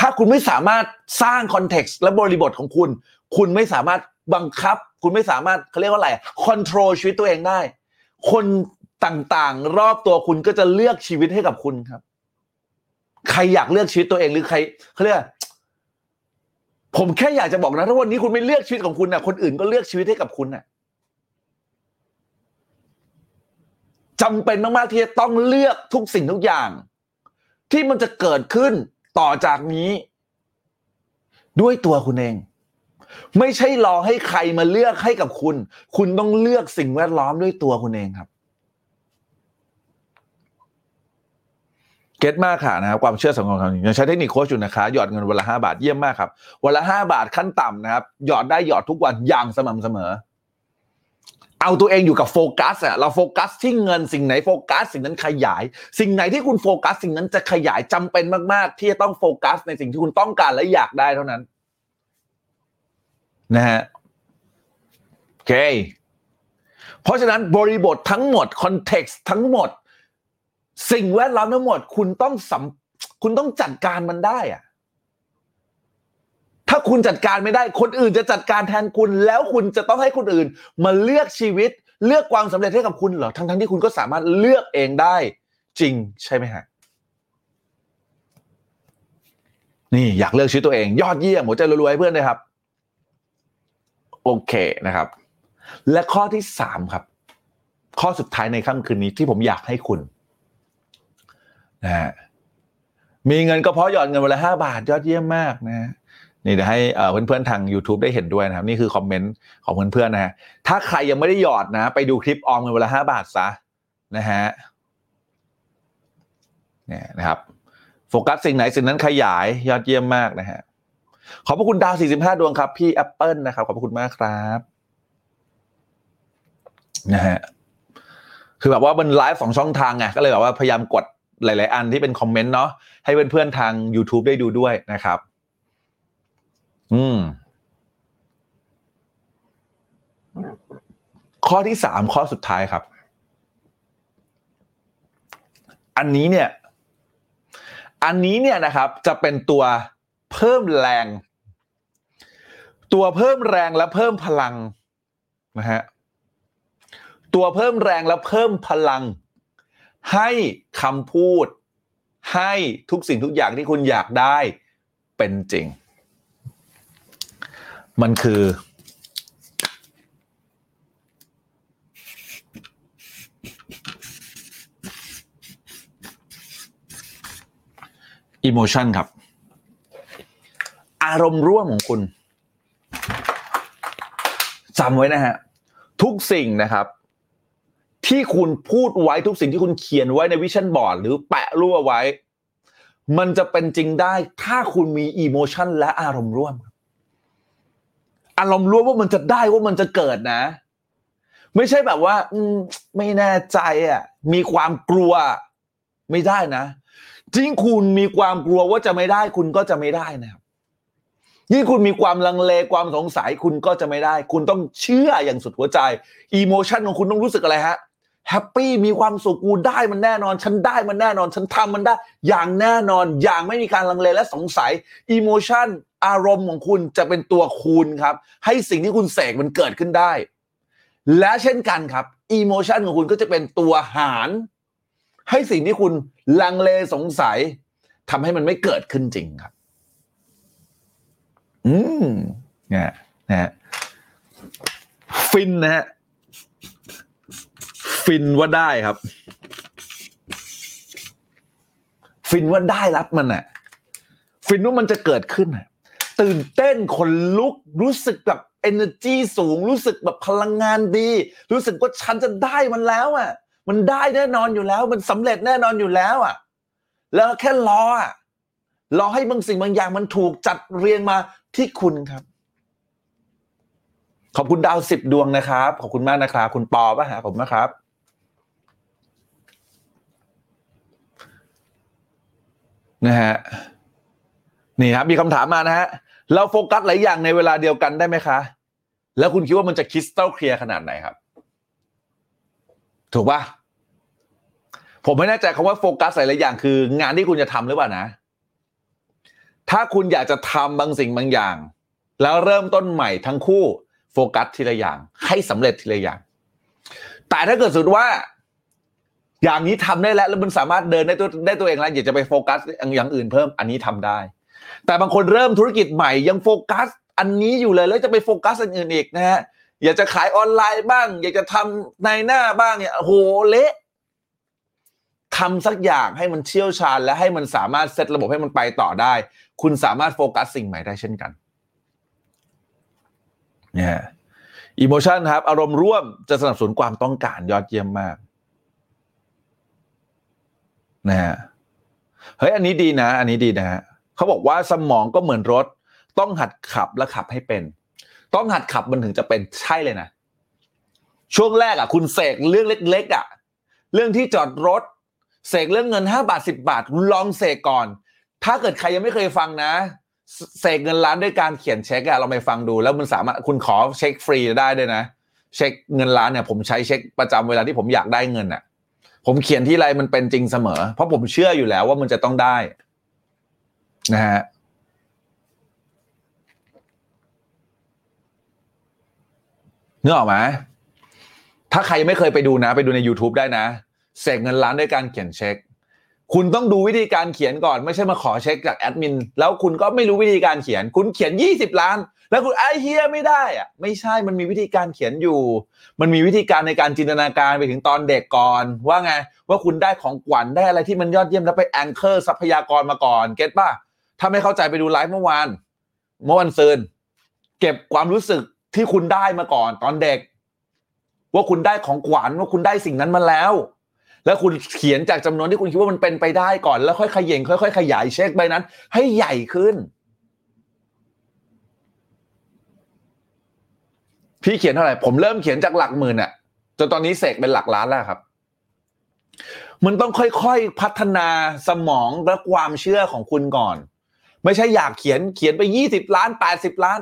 ถ้าคุณไม่สามารถสร้าง context และบริบทของคุณ คุณไม่สามารถบังคับ คุณไม่สามารถเขาเรียกว่าอะไร control ชีวิตตัวเองได้ คนต่างๆ รอบตัวคุณก็จะเลือกชีวิตให้กับคุณครับ ใครอยากเลือกชีวิตตัวเองหรือใครเขาเรียก ผมแค่อยากจะบอกนะถ้าวันนี้คุณไม่เลือกชีวิตของคุณนะคนอื่นก็เลือกชีวิตให้กับคุณนะจำเป็นมากๆที่จะต้องเลือกทุกสิ่งทุกอย่าง ที่มันจะเกิดขึ้นต่อจากนี้ ด้วยตัวคุณเอง ไม่ใช่รอให้ใครมาเลือกให้กับคุณ คุณต้องเลือกสิ่งแวดล้อมด้วยตัวคุณเองครับ get มากค่ะนะครับความเชื่อสำคัญของยังใช้เทคนิคโค้ชอยู่นะคะ หยอดเงินวันละห้าบาทเยี่ยมมากครับวันละห้าบาทขั้นต่ำนะครับ หยอดได้หยอดทุกวันอย่างสม่ำเสมอ เอาตัวเองอยู่กับโฟกัสอะเราโฟกัสที่เงินสิ่งไหนโฟกัส สิ่งนั้นขยาย สิ่งไหนที่คุณโฟกัส สิ่งนั้นจะขยายจำเป็นมาก ๆ ที่จะต้องโฟกัส ในสิ่งที่คุณต้องการและอยากได้เท่านั้นนะฮะโอเค เพราะฉะนั้นบริบททั้งหมด context ทั้งหมด สิ่งแวดล้อมทั้งหมดคุณต้องสัมคุณต้องจัดการมันได้อะถ้าคุณจัดการไม่ได้คนอื่นจะจัดการแทนคุณ แล้วคุณจะต้องให้คนอื่น มาเลือกชีวิต เลือกความสำเร็จให้กับคุณเหรอทั้งทั้งที่คุณก็สามารถเลือกเองได้ จริงใช่ไหมฮะนี่อยากเลือกชีวิตตัวเอง ยอดเยี่ยมหัวใจรวยๆเพื่อนเลยครับ โอเคนะครับ และข้อที่สามครับ ข้อสุดท้ายในค่ำคืนนี้ที่ผมอยากให้คุณ นะฮะมีเงินก็เพราะหยอดเงินวันละห้าบาทยอดเยี่ยมมากนะ นี่เดี๋ยวให้เพื่อนๆทาง YouTube ได้เห็นด้วยนะครับ นี่คือคอมเมนต์ของเพื่อนๆนะฮะถ้าใครยังไม่ได้หยอดนะ ไปดูคลิปออมเงินวันละห้าบาทซะนะฮะเนี่ยนะครับโฟกัสสิ่งไหนสิ่งนั้นขยายยอดเยี่ยมมากนะฮะขอบพระคุณดาว45 ดวงครับ พี่แอปเปิลนะครับขอบพระคุณมากครับนะฮะคือแบบว่ามันไลฟ์สองช่องทางไงก็เลยแบบว่าพยายามกด หลาย ๆ อันที่เป็น comment เนาะให้เพื่อน ๆ ทาง YouTube ได้ดูด้วยนะครับ อืม ข้อที่สามข้อสุดท้ายครับ อันนี้เนี่ย อันนี้เนี่ยนะครับ จะเป็นตัวเพิ่มแรง ตัวเพิ่มแรงและเพิ่มพลังนะฮะตัวเพิ่มแรงและเพิ่มพลัง ให้คำพูด ให้ทุกสิ่งทุกอย่างที่คุณอยากได้เป็นจริง มันคือ emotion ครับ อารมณ์ร่วมของคุณจำไว้นะฮะ ทุกสิ่งนะครับ ที่คุณพูดไว้ทุกสิ่งที่คุณเขียนไว้ในวิชั่นบอร์ดหรือแปะรูปไว้ มันจะเป็นจริงได้ถ้าคุณมีอิโมชันและอารมณ์ร่วม อารมณ์ร่วมว่ามันจะได้ว่ามันจะเกิดนะ ไม่ใช่แบบว่า อืมไม่แน่ใจอะ มีความกลัว ไม่ได้นะยิ่งคุณมีความกลัวว่าจะไม่ได้ คุณก็จะไม่ได้นะครับยิ่งคุณมีความลังเลความสงสัยคุณก็จะไม่ได้ คุณต้องเชื่ออย่างสุดหัวใจอีโมชันของคุณต้องรู้สึกอะไรฮะ แฮปปี้มีความสุขกูได้มันแน่นอน ฉันได้มันแน่นอน ฉันทำมันได้ อย่างแน่นอน อย่างไม่มีการลังเลและสงสัยอีโมชันอารมณ์ของคุณจะเป็นตัวคูณครับ ให้สิ่งที่คุณเสกมันเกิดขึ้นได้ และเช่นกันครับอีโมชันของคุณก็จะเป็นตัวหาร ให้สิ่งที่คุณลังเลสงสัยทำให้มันไม่เกิดขึ้นจริงครับ อืมเนี่ยนะฟินนะฮะ ฟินว่าได้ครับ ฟินว่าได้รับมันอะฟินว่ามันจะเกิดขึ้นอะตื่นเต้นขนลุกรู้สึกแบบ energy สูง รู้สึกแบบพลังงานดี รู้สึกว่าฉันจะได้มันแล้วอะมันได้แน่นอนอยู่แล้ว มันสำเร็จแน่นอนอยู่แล้วอะแล้วแค่รออะรอให้บางสิ่งบางอย่างมันถูกจัดเรียงมาที่คุณครับ ขอบคุณดาวสิบดวงนะครับ ขอบคุณมากนะครับ คุณปอป่ะฮะผมนะครับ นะฮะนี่ครับมีคำถามมานะฮะเราโฟกัสหลายอย่างในเวลาเดียวกันได้ไหมคะ แล้วคุณคิดว่ามันจะคริสตัลเคลียร์ขนาดไหนครับ ถูกปะผมไม่แน่ใจคำว่าโฟกัสหลายอย่างคือ งานที่คุณจะทำหรือเปล่านะ ถ้าคุณอยากจะทำบางสิ่งบางอย่าง แล้วเริ่มต้นใหม่ทั้งคู่โฟกัสทีละอย่าง ให้สำเร็จทีละอย่าง แต่ถ้าเกิดสุดว่า อย่างนี้ทำได้แล้วแล้วมันสามารถเดินได้ตัวได้ตัวเองแล้วอยากจะไปโฟกัสอย่างอื่นเพิ่มอันนี้ทำได้ แต่บางคนเริ่มธุรกิจใหม่ยังโฟกัส อันนี้อยู่เลยแล้วจะไปโฟกัสอันอื่นอีกนะฮะอยากจะขายออนไลน์บ้าง อยากจะทำในหน้าบ้างเนี่ยโหเละทำสักอย่างให้มันเชี่ยวชาญ และให้มันสามารถเซตระบบให้มันไปต่อได้ คุณสามารถโฟกัสสิ่งใหม่ได้เช่นกันเนี่ยอิโมชันครับ อารมณ์ร่วมจะสนับสนุนความต้องการยอดเยี่ยมมาก นะฮะเฮ้ยอันนี้ดีนะ อันนี้ดีนะฮะเขาบอกว่าสมองก็เหมือนรถ ต้องหัดขับและขับให้เป็น ต้องหัดขับมันถึงจะเป็นใช่เลยนะ ช่วงแรกอะ คุณเสกเรื่องเล็ก ๆ อะ เรื่องที่จอดรถ เสกเรื่องเงินห้าบาทสิบาทคุณลองเสกก่อน ถ้าเกิดใครยังไม่เคยฟังนะเสกเงินล้านด้วยการเขียนเช็คอะเราไปฟังดูแล้วมันสามารถคุณขอเช็คฟรีได้ด้วยนะ เช็คเงินล้านเนี่ยผมใช้เช็คประจำเวลาที่ผมอยากได้เงินอะ ผมเขียนที่ไรมันเป็นจริงเสมอ เพราะผมเชื่ออยู่แล้วว่ามันจะต้องได้นะฮะเนื้อออกไหมถ้าใครยังไม่เคยไปดูนะ ไปดูใน YouTube ได้นะเสกเงินล้านด้วยการเขียนเช็ค คุณต้องดูวิธีการเขียนก่อน ไม่ใช่มาขอเช็คจากแอดมินแล้วคุณก็ไม่รู้วิธีการเขียน คุณเขียนยี่สิบล้าน แล้วคุณไอเฮียไม่ได้อะไม่ใช่มันมีวิธีการเขียนอยู่ มันมีวิธีการในการจินตนาการไปถึงตอนเด็กก่อน ว่าไงว่าคุณได้ของขวัญได้อะไรที่มันยอดเยี่ยมแล้วไปแองเกอร์ทรัพยากรมาก่อนเก็ตป่ะถ้าไม่เข้าใจไปดูไลฟ์เมื่อวานเมื่อวันซืนเก็บความรู้สึกที่คุณได้มาก่อนตอนเด็ก ว่าคุณได้ของขวัญว่าคุณได้สิ่งนั้นมาแล้ว แล้วคุณเขียนจากจำนวนที่คุณคิดว่ามันเป็นไปได้ก่อน แล้วค่อยขย่งค่อย ๆ ขยายเช็คใบนั้น ให้ใหญ่ขึ้น พี่เขียนเท่าไหร่ผมเริ่มเขียนจากหลักหมื่นอะจนตอนนี้เสกเป็นหลักล้านแล้วครับ มันต้องค่อยๆพัฒนาสมองและความเชื่อของคุณก่อน ไม่ใช่อยากเขียนเขียนไปยี่สิบล้านแปดสิบล้าน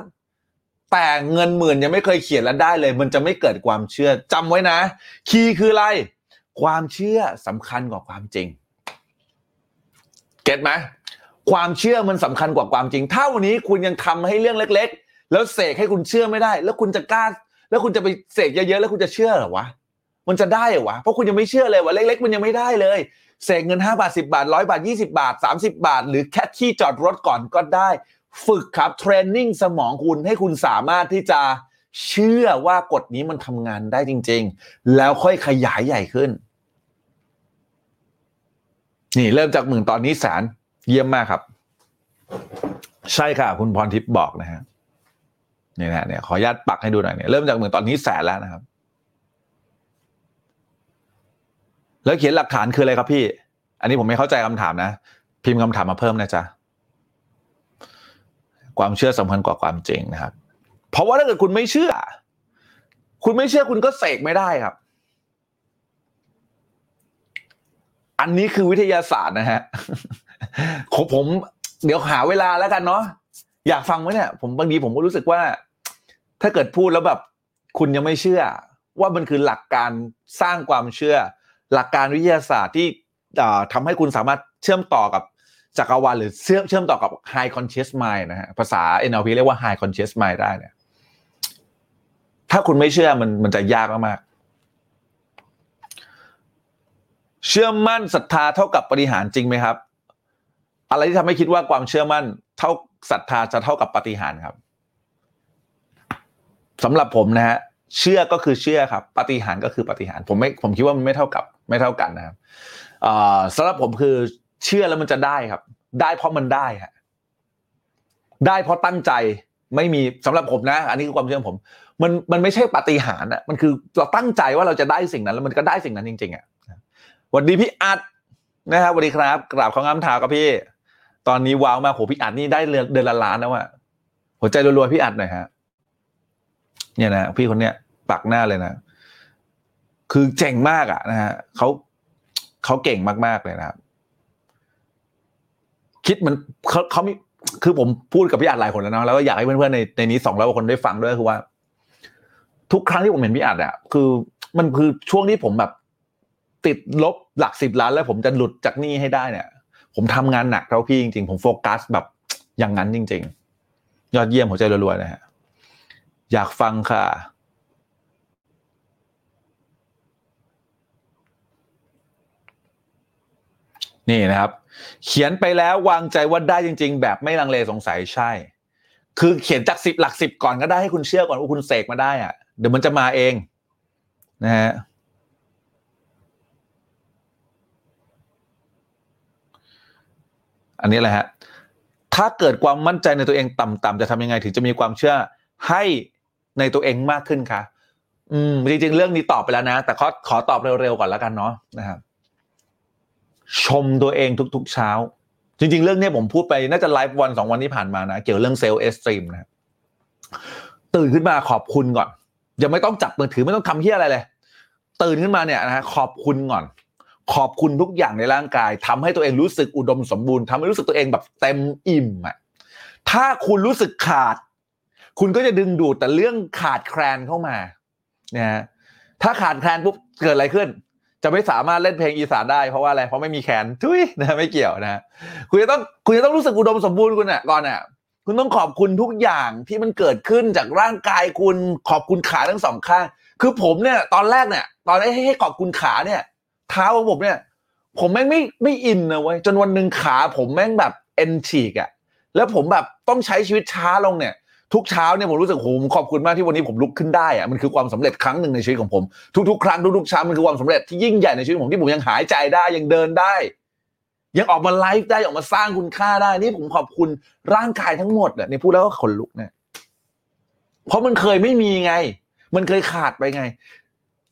แต่เงินหมื่นยังไม่เคยเขียนแล้วได้เลย มันจะไม่เกิดความเชื่อจำไว้นะ คีย์คืออะไร ความเชื่อสำคัญกว่าความจริง เก็ตไหมความเชื่อมันสำคัญกว่าความจริง ถ้าวันนี้คุณยังทำให้เรื่องเล็ก ๆ แล้วเสกให้คุณเชื่อไม่ได้ แล้วคุณจะกล้า แล้วคุณจะไปเสกเยอะๆแล้วคุณจะเชื่อหรอวะมันจะได้เหรอวะเพราะคุณยังไม่เชื่อเลยว่าเล็กๆ มันยังไม่ได้เลยเสกเงิน 5 บาท 10 บาท 100 บาท 20 บาท 30 บาท หรือแค่ที่จอดรถก่อนก็ได้ ฝึกครับเทรนนิ่งสมองคุณให้คุณสามารถที่จะเชื่อว่ากฎนี้มันทำงานได้จริง ๆ แล้วค่อยขยายใหญ่ขึ้น นี่เริ่มจากหมื่นตอนนี้แสนเยี่ยมมากครับ ใช่ค่ะ คุณพรทิพย์บอกนะฮะ นี่นะเนี่ยขออนุญาตปักให้ดูหน่อยเนี่ยเริ่มจากหมื่นตอนนี้แสนแล้วนะครับ แล้วเขียนหลักฐานคืออะไรครับพี่ อันนี้ผมไม่เข้าใจคำถามนะ พิมพ์คำถามมาเพิ่มนะจ๊ะความเชื่อสำคัญกว่าความจริงนะครับ เพราะว่าถ้าเกิดคุณไม่เชื่อ คุณไม่เชื่อคุณก็เสกไม่ได้ครับ อันนี้คือวิทยาศาสตร์นะฮะของผมเดี๋ยวหาเวลาแล้วกันเนาะอยากฟังไหมเนี่ย ผมบางทีผมก็รู้สึกว่า ถ้าเกิดพูดแล้วแบบคุณยังไม่เชื่อ ว่ามันคือหลักการสร้างความเชื่อ หลักการวิทยาศาสตร์ที่ทำให้คุณสามารถเชื่อมต่อกับจักรวาลหรือเชื่อมเชื่อมต่อกับ high conscious mind นะฮะภาษา NLP เรียกว่า high conscious mind ได้เนี่ยถ้าคุณไม่เชื่อมันมันจะยากมากๆเชื่อมั่นศรัทธาเท่ากับปฏิหารจริงไหมครับ อะไรที่ทำให้คิดว่าความเชื่อมั่น เท่าศรัทธาจะเท่ากับปฏิหารครับ สำหรับผมนะฮะเชื่อก็คือเชื่อครับปฏิหารก็คือปฏิหารผมไม่ผมคิดว่ามันไม่เท่ากับไม่เท่ากันนะครับสำหรับผมคือเชื่อแล้วมันจะได้ครับ ได้เพราะมันได้ฮะได้เพราะตั้งใจไม่มีสำหรับผมนะ อันนี้คือความเชื่อผม มันมันไม่ใช่ปฏิหารอะมันคือเราตั้งใจว่าเราจะได้สิ่งนั้น แล้วมันก็ได้สิ่งนั้นจริง ๆอะวัสดีพี่อัดนะครับสวัสดีครับ กราบของงามถากับพี่ ตอนนี้ว้าวมากโหพี่อัดนี่ได้เดือนละล้านแล้วอะหัวใจรัวๆพี่อัดหน่อยฮะ เนี่ยนะพี่คนเนี้ยปักหน้าเลยนะ คือเจ๋งมากอะนะฮะเขาเขาเก่งมากๆเลยนะครับ คิดมันเขาเขามีคือผมพูดกับพี่อัดหลายคนแล้วนะแล้วก็อยากให้เพื่อนๆในในนี้สองร้อยคนได้ฟังด้วยคือว่า ทุกครั้งที่ผมเห็นพี่อัดอะคือ มันคือช่วงที่ผมแบบ ติดลบหลักสิบล้าน แล้วผมจะหลุดจากนี่ให้ได้เนี่ย ผมทำงานหนักเท่าพี่จริงๆ ผมโฟกัสแบบอย่างนั้นจริง ๆ ยอดเยี่ยมหัวใจรัวๆนะฮะ อยากฟังค่ะ นี่นะครับ เขียนไปแล้ววางใจว่าได้จริง ๆ แบบไม่ลังเลสงสัยใช่ คือเขียนจากสิบหลักสิบก่อนก็ได้ให้คุณเชื่อก่อนว่าคุณเสกมาได้อะเดี๋ยวมันจะมาเองนะฮะอันนี้แหละฮะ ถ้าเกิดความมั่นใจในตัวเองต่ำๆจะทำยังไงถึงจะมีความเชื่อให้ ในตัวเองมากขึ้นคะอืมจริงๆ เรื่องนี้ตอบไปแล้วนะ แต่ขอขอตอบเร็วๆก่อนแล้วกันเนาะนะครับ ชมตัวเองทุกๆเช้า จริง ๆ เรื่องนี้ผมพูดไปน่าจะไลฟ์วันสองวันที่ผ่านมานะ เกี่ยวเรื่อง self-esteem นะตื่นขึ้นมาขอบคุณก่อนยังไม่ต้องจับมือถือไม่ต้องทำเหี้ยอะไรเลย ตื่นขึ้นมาเนี่ยนะขอบคุณก่อน ขอบคุณทุกอย่างในร่างกายทำให้ตัวเองรู้สึกอุดมสมบูรณ์ทำให้รู้สึกตัวเองแบบเต็มอิ่มอะถ้าคุณรู้สึกขาด คุณก็จะดึงดูดแต่เรื่องขาดแคลนเข้ามานะฮะถ้าขาดแคลนปุ๊บเกิดอะไรขึ้น จะไม่สามารถเล่นเพลงอีสานได้เพราะว่าอะไรเพราะไม่มีแขนทุยนะไม่เกี่ยวนะคุณจะต้องคุณจะต้องรู้สึกอุดมสมบูรณ์คุณอะก่อนอะคุณต้องขอบคุณทุกอย่างที่มันเกิดขึ้นจากร่างกายคุณขอบคุณขาทั้งสองข้าง คือผมเนี่ย ตอนแรกเนี่ย ตอนให้ให้ขอบคุณขาเนี่ยเท้าของผมเนี่ย ผมแม่งไม่ไม่อินนะเว้ยจนวันหนึ่งขาผมแม่งแบบเอ็นฉีกอะแล้วผมแบบต้องใช้ชีวิตช้าลงเนี่ย ทุกเช้าเนี่ยผมรู้สึกโหผมขอบคุณมากที่วันนี้ผมลุกขึ้นได้อะมันคือความสำเร็จครั้งหนึ่งในชีวิตของผม ทุกๆ ครั้งทุกๆเช้ามันคือความสำเร็จที่ยิ่งใหญ่ในชีวิตผมที่ผมยังหายใจได้ยังเดินได้ ยังออกมาไลฟ์ได้ออกมาสร้างคุณค่าได้นี่ผมขอบคุณร่างกายทั้งหมดเนี่ยพูดแล้วก็ขนลุกเนี่ยเพราะมันเคยไม่มีไง มันเคยขาดไปไง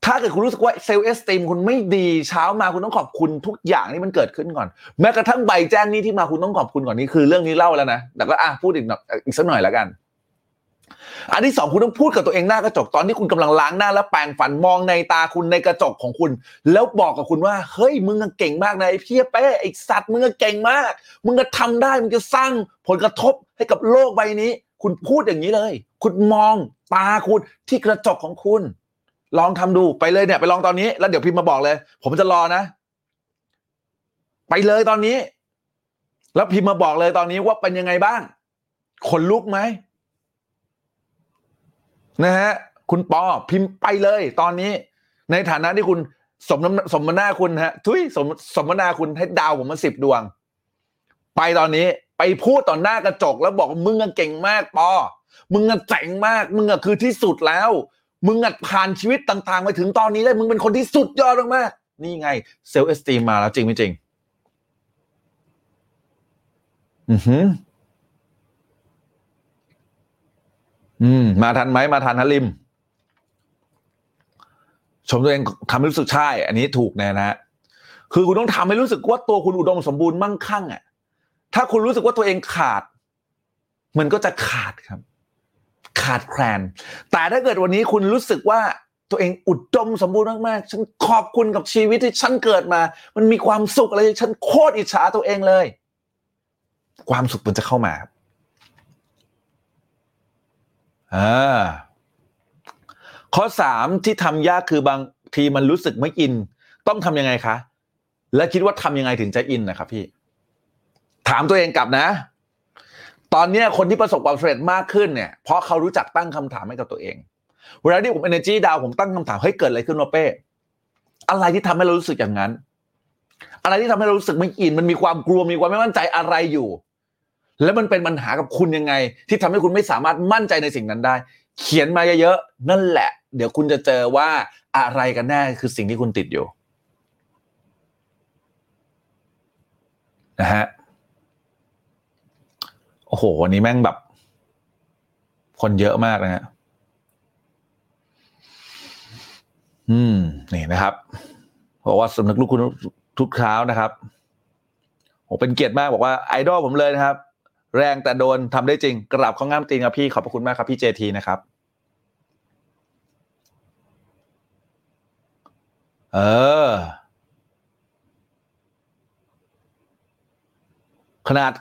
ถ้าเกิดคุณรู้สึกว่าเซลล์เอสติมคุณไม่ดีเช้ามาคุณต้องขอบคุณทุกอย่างที่มันเกิดขึ้นก่อน แม้กระทั่งใบแจ้งนี้ที่มาคุณต้องขอบคุณก่อนนี่คือเรื่องนี้เล่าแล้วนะแต่ก็อะพูดอีกหน่อยอีกสักหน่อยแล้วกัน อันที่สองคุณต้องพูดกับตัวเองหน้ากระจกตอนที่คุณกำลังล้างหน้าแล้วแปรงฟันมองในตาคุณในกระจกของคุณ แล้วบอกกับคุณว่า เฮ้ยมึงเก่งมากนะไอ้เพี้ยเป้ไอ้สัตว์มึงเก่งมาก มึงก็ทำได้มึงจะสร้างผลกระทบให้กับโลกใบนี้ คุณพูดอย่างนี้เลย คุณมองตาคุณที่กระจกของคุณ ลองทำดูไปเลยเนี่ย ไปลองตอนนี้ แล้วเดี๋ยวพิมพ์มาบอกเลย ผมจะรอนะ ไปเลยตอนนี้ แล้วพิมพ์มาบอกเลยตอนนี้ว่าเป็นยังไงบ้างขนลุกไหม นะฮะคุณปอพิมพ์ไปเลยตอนนี้ ในฐานะที่คุณสมน้ำสมนาคุณฮะทุยสมสมนาคุณให้ดาวผมมาสิบดวง ไปตอนนี้ไปพูดต่อหน้ากระจกแล้วบอกมึงเก่งมากปอ มึงอะเจ๋งมาก มึงอะคือที่สุดแล้ว มึงอะผ่านชีวิตต่างๆมาถึงตอนนี้ได้มึงเป็นคนที่สุดยอดมากๆนี่ไงเซลล์เอสตีมมาแล้วจริงไม่จริง อือหือ อืม มาทันไหมมาทันฮะลิม ชมตัวเองทำให้รู้สึกใช่ อันนี้ถูกแน่นะคือคุณต้องทำให้รู้สึกว่าตัวคุณอุดมสมบูรณ์มั่งคั่งอะ ถ้าคุณรู้สึกว่าตัวเองขาด มันก็จะขาดครับ ขาดแคลน แต่ถ้าเกิดวันนี้คุณรู้สึกว่าตัวเองอุดมสมบูรณ์มากๆ ฉันขอบคุณกับชีวิตที่ฉันเกิดมา มันมีความสุขอะไร ฉันโคตรอิจฉาตัวเองเลย ความสุขมันจะเข้ามา อ่าข้อสามที่ทำยากคือบางทีมันรู้สึกไม่อิน ต้องทำยังไงคะและคิดว่าทำยังไงถึงจะอินนะครับพี่ ถามตัวเองกลับนะ ตอนนี้คนที่ประสบความสำเร็จมากขึ้นเนี่ย เพราะเขารู้จักตั้งคำถามให้กับตัวเอง เวลาที่ผม energy ดาวผมตั้งคำถามเฮ้ยเกิดอะไรขึ้นวะเป้อะไรที่ทำให้เรารู้สึกอย่างนั้น อะไรที่ทำให้เรารู้สึกไม่อิน มันมีความกลัวมีความไม่มั่นใจอะไรอยู่ แล้วมันเป็นปัญหากับคุณยังไง ที่ทำให้คุณไม่สามารถมั่นใจในสิ่งนั้นได้ เขียนมาเยอะๆนั่นแหละ เดี๋ยวคุณจะเจอว่าอะไรกันแน่คือสิ่งที่คุณติดอยู่นะฮะโอ้โหวันนี้แม่งแบบ คนเยอะมากนะฮะอืมนี่นะครับบอกว่าสำนึกลูกคุณทุกเช้านะครับผมเป็นเกียรติมากบอกว่าไอดอลผมเลยนะครับ แรงแต่โดนทำได้จริง กราบข้องงามตีนครับพี่ขอบพระคุณมากครับพี่เจทีนะครับเออ ขนาด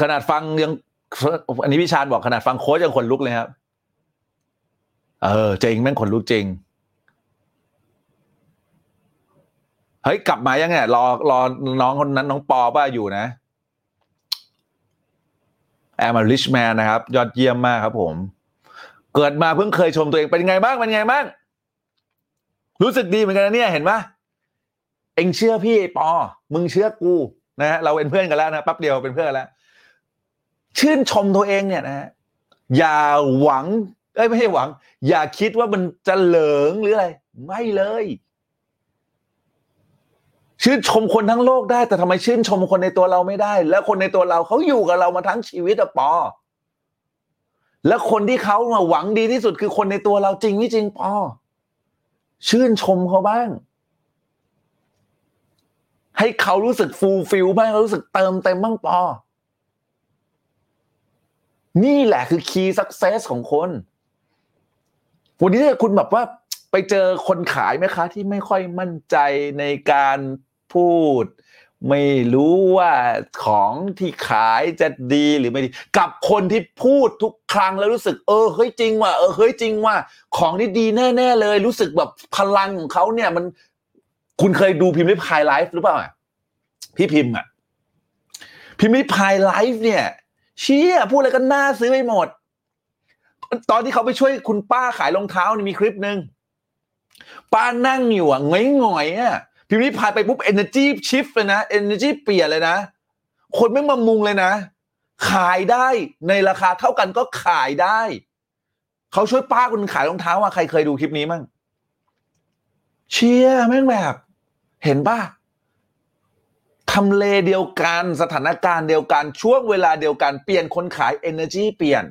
ขนาดฟังยัง อันนี้พี่ชาญบอกขนาดฟังโค้ชยังขนลุกเลยครับ เออจริงแม่งขนลุกจริงเฮ้ยกลับมายังไงรอรอน้องคนนั้นน้องปอป้าอยู่นะ แอมมาริชแมนนะครับ ยอดเยี่ยมมากครับผม เกิดมาเพิ่งเคยชมตัวเองเป็นไงบ้างเป็นไงบ้างรู้สึกดีเหมือนกันนะเนี่ยเห็นปะเอ็งเชื่อพี่ปอ มึงเชื่อกูนะฮะเราเป็นเพื่อนกันแล้วนะแป๊บเดียวเป็นเพื่อนแล้ว ชื่นชมตัวเองเนี่ยนะฮะอย่าหวังเอ้ยไม่ใช่หวัง อย่าคิดว่ามันจะเหลิงหรืออะไร ไม่เลย ชื่นชมคนทั้งโลกได้ แต่ทำไมชื่นชมคนในตัวเราไม่ได้ แล้วคนในตัวเราเขาอยู่กับเรามาทั้งชีวิตอะปอ แล้วคนที่เขามาหวังดีที่สุดคือคนในตัวเราจริงไม่จริงปอ ชื่นชมเขาบ้าง ให้เขารู้สึกฟูลฟิลบ้างรู้สึกเติมเต็มบ้างปอ นี่แหละคือคีย์สักเซสของคนวันนี้คุณแบบว่าไปเจอคนขายไหมคะ ที่ไม่ค่อยมั่นใจในการ พูด ไม่รู้ว่าของที่ขายจะดีหรือไม่ดี กับคนที่พูดทุกครั้งแล้วรู้สึก เออเฮ้ยจริงว่ะเออเฮ้ยจริงว่ะของนี่ดีแน่ ๆ เลย รู้สึกแบบพลังของเขาเนี่ยมัน คุณเคยดูพิมพ์ริพายไลฟ์หรือเปล่าพี่พิมพ์อะพิมพ์ริพายไลฟ์เนี่ยเชี่ยพูดอะไรก็น่าซื้อไปหมด ตอนที่เขาไปช่วยคุณป้าขายรองเท้านี่มีคลิปหนึ่งป้านั่งอยู่อะงอยๆอะ พิมพ์ริพายไปปุ๊บ energy shift เลยนะ energy เปลี่ยนเลยนะ คนไม่มามุงเลยนะ ขายได้ในราคาเท่ากันก็ขายได้ เขาช่วยป้าคนขายรองเท้าว่าใครเคยดูคลิปนี้มั้งเชียแม่งแบบ เห็นป่ะทำเลเดียวกันสถานการณ์เดียวกันช่วงเวลาเดียวกันเปลี่ยนคนขาย energy เปลี่ยน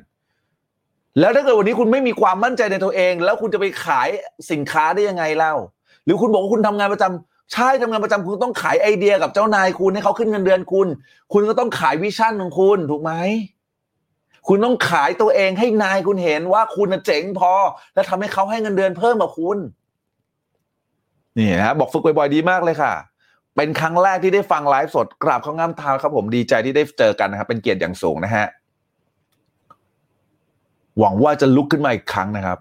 แล้วถ้าเกิดวันนี้คุณไม่มีความมั่นใจในตัวเอง แล้วคุณจะไปขายสินค้าได้ยังไงเล่า หรือคุณบอกว่าคุณทำงานประจำ ใช่ทำงานประจำคุณต้องขายไอเดียกับเจ้านายคุณให้เขาขึ้นเงินเดือนคุณ คุณก็ต้องขายวิชั่นของคุณถูกไหมคุณต้องขายตัวเองให้นายคุณเห็นว่าคุณเจ๋งพอ และทำให้เขาให้เงินเดือนเพิ่มกับคุณ นี่นะบอกฝึกบ่อยๆดีมากเลยค่ะ เป็นครั้งแรกที่ได้ฟังไลฟ์สดกราบเขางามเท้าครับผมดีใจที่ได้เจอกันนะครับ เป็นเกียรติอย่างสูงนะฮะหวังว่าจะลุกขึ้นมาอีกครั้งนะครับ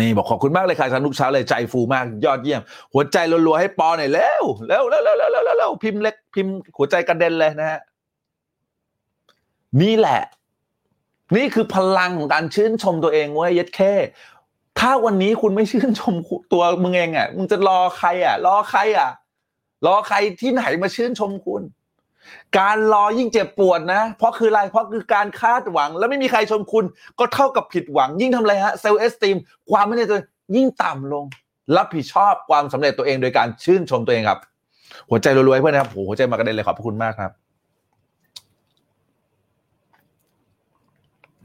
นี่บอกขอบคุณมากเลยค่ะทันทุกเช้าเลยใจฟูมากยอดเยี่ยม หัวใจรัวๆให้ปอหน่อยเร็วเร็วเร็วเร็วเร็วเร็วเร็วพิมพ์เล็กพิมพ์หัวใจกระเด็นเลยนะฮะนี่แหละ นี่คือพลังของการชื่นชมตัวเองเว้ยยัดแค่ถ้าวันนี้คุณไม่ชื่นชมตัวมึงเองอะมึงจะรอใครอะ รอใครอะ รอใครที่ไหนมาชื่นชมคุณ การรอยิ่งเจ็บปวดนะ เพราะคืออะไรเพราะคือการคาดหวัง แล้วไม่มีใครชมคุณก็เท่ากับผิดหวัง ยิ่งทำอะไรฮะเซลล์เอสติมความไม่แน่ใจยิ่งต่ำลง รับผิดชอบความสำเร็จตัวเองโดยการชื่นชมตัวเองครับ หัวใจรวยๆเพื่อนนะครับโหหัวใจมากระเด็นเลยขอบพระคุณมากครับ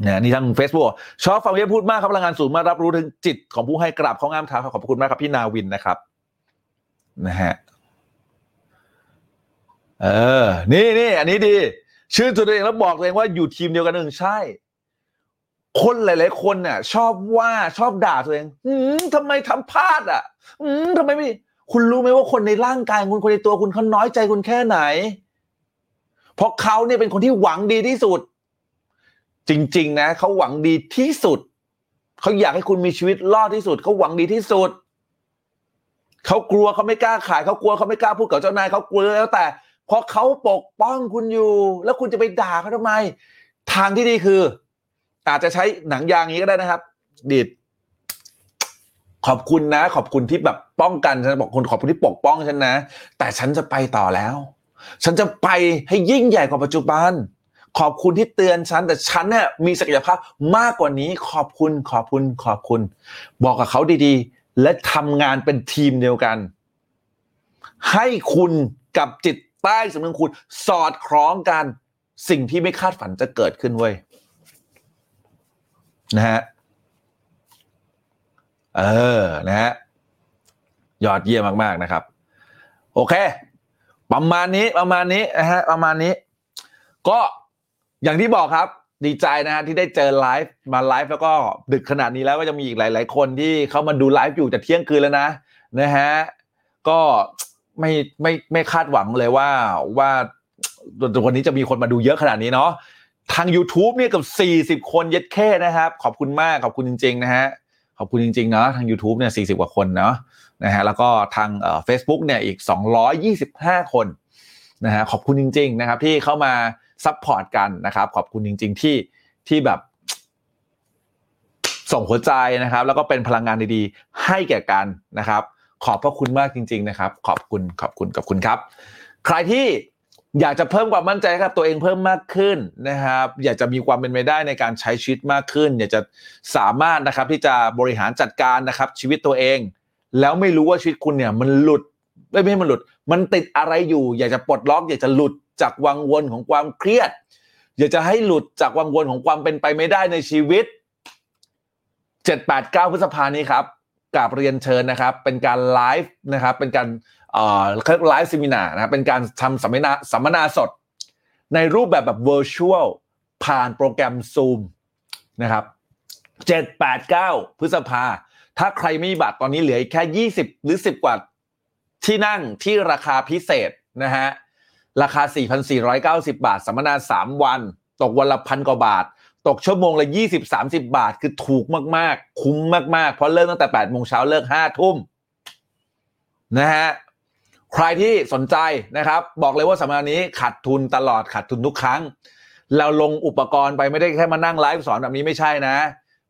เนี่ยนี่ทาง Facebook ชอบฟังพี่พูดมากครับพลังงานสูงมารับรู้ถึงจิตของผู้ให้กราบเขางามเท้าขอบคุณมากครับพี่นาวินนะครับนะฮะ เออ นี่นี่อันนี้ดี ชื่นตัวเองแล้วบอกตัวเองว่าอยู่ทีมเดียวกันหนึ่งใช่ คนหลาย ๆ คนเนี่ยชอบว่าชอบด่าตัวเอง อืมทำไมทำพลาดอะ อืมทำไมไม่ คุณรู้ไหมว่าคนในร่างกายคุณคนในตัวคุณเขาน้อยใจคุณแค่ไหน เพราะเขาเนี่ยเป็นคนที่หวังดีที่สุด จริง ๆ นะเขาหวังดีที่สุดเขาอยากให้คุณมีชีวิตรอดที่สุดเขาหวังดีที่สุดเขากลัวเขาไม่กล้าขายเขากลัวเขาไม่กล้าพูดกับเจ้านายเขากลัวแล้วแต่ เพราะเขาปกป้องคุณอยู่ แล้วคุณจะไปด่าเขาทำไม ทางที่ดีคือ อาจจะใช้หนังยางนี้ก็ได้นะครับ ดิดขอบคุณนะ ขอบคุณที่แบบป้องกันฉันบอกคนขอบคุณที่ปกป้องฉันนะ แต่ฉันจะไปต่อแล้ว ฉันจะไปให้ยิ่งใหญ่กว่าปัจจุบัน ขอบคุณที่เตือนฉัน แต่ฉันเนี่ยมีศักยภาพมากกว่านี้ ขอบคุณขอบคุณขอบคุณ บอกกับเขาดีๆ และทำงานเป็นทีมเดียวกัน ให้คุณกับจิต ใต้สำนึกคุณสอดคล้องกันสิ่งที่ไม่คาดฝันจะเกิดขึ้นเว้ยนะฮะเออนะฮะยอดเยี่ยมมาก ๆ นะครับ โอเค ประมาณนี้ประมาณนี้นะฮะประมาณนี้ ก็อย่างที่บอกครับดีใจนะฮะที่ได้เจอไลฟ์มาไลฟ์แล้วก็ดึกขนาดนี้แล้วก็จะมีอีกหลาย ๆ คนที่เขามาดูไลฟ์อยู่แต่เที่ยงคืนแล้วนะนะฮะก็ ไม่ไม่ไม่คาดหวังเลยว่าว่าวันนี้จะมีคนมาดูเยอะขนาดนี้เนาะทาง YouTube เนี่ยเกือบ 40 คนเย็ดเข้นะครับ ขอบคุณมาก ขอบคุณจริง ๆ นะฮะ ขอบคุณจริง ๆ เนาะทาง YouTube เนี่ย 40 กว่าคนเนาะนะฮะแล้วก็ทางเฟซบุ๊กเนี่ยอีก 225 คนนะฮะขอบคุณจริง ๆ นะครับ ที่เข้ามา support กันนะครับ ขอบคุณจริง ๆ ที่ที่แบบ ส่งหัวใจนะครับ แล้วก็เป็นพลังงานดีๆ ให้แก่กันนะครับ ขอบพระคุณมากจริง ๆ นะครับ ขอบคุณขอบคุณขอบคุณครับ ใครที่อยากจะเพิ่มความมั่นใจกับตัวเองเพิ่มมากขึ้นนะครับ อยากจะมีความเป็นไปได้ในการใช้ชีวิตมากขึ้น อยากจะสามารถนะครับที่จะบริหารจัดการนะครับชีวิตตัวเอง แล้วไม่รู้ว่าชีวิตคุณเนี่ยมันหลุดไม่ไม่มันหลุด มันติดอะไรอยู่ อยากจะปลดล็อก อยากจะหลุดจากวังวนของความเครียด อยากจะให้หลุดจากวังวนของความเป็นไปไม่ได้ในชีวิต 7 8 9 พฤษภานี้ครับ กราบเรียนเชิญนะครับ เป็นการไลฟ์นะครับ เป็นการเอ่อไลฟ์ซิมินานะครับเป็นการทำสัมมนาสัมมนาสด ในรูปแบบแบบ virtual ผ่านโปรแกรม Zoom นะครับ 7 8 9 พฤษภา ถ้าใครไม่มีบัตรตอนนี้เหลือแค่ 20 หรือ 10 กว่าที่นั่งที่ราคาพิเศษนะฮะ ราคา 4,490 บาท สัมมนา 3 วัน ตกวันละพันกว่าบาท ตกชั่วโมงละ 20-30 บาท คือถูกมากๆ คุ้มมากๆ เพราะเริ่มตั้งแต่8โมงเช้าเลิก5ทุ่มนะฮะใครที่สนใจนะครับ บอกเลยว่าสัมมนานี้ขาดทุนตลอดขาดทุนทุกครั้ง เราลงอุปกรณ์ไปไม่ได้แค่มานั่งไลฟ์สอนแบบนี้ไม่ใช่นะ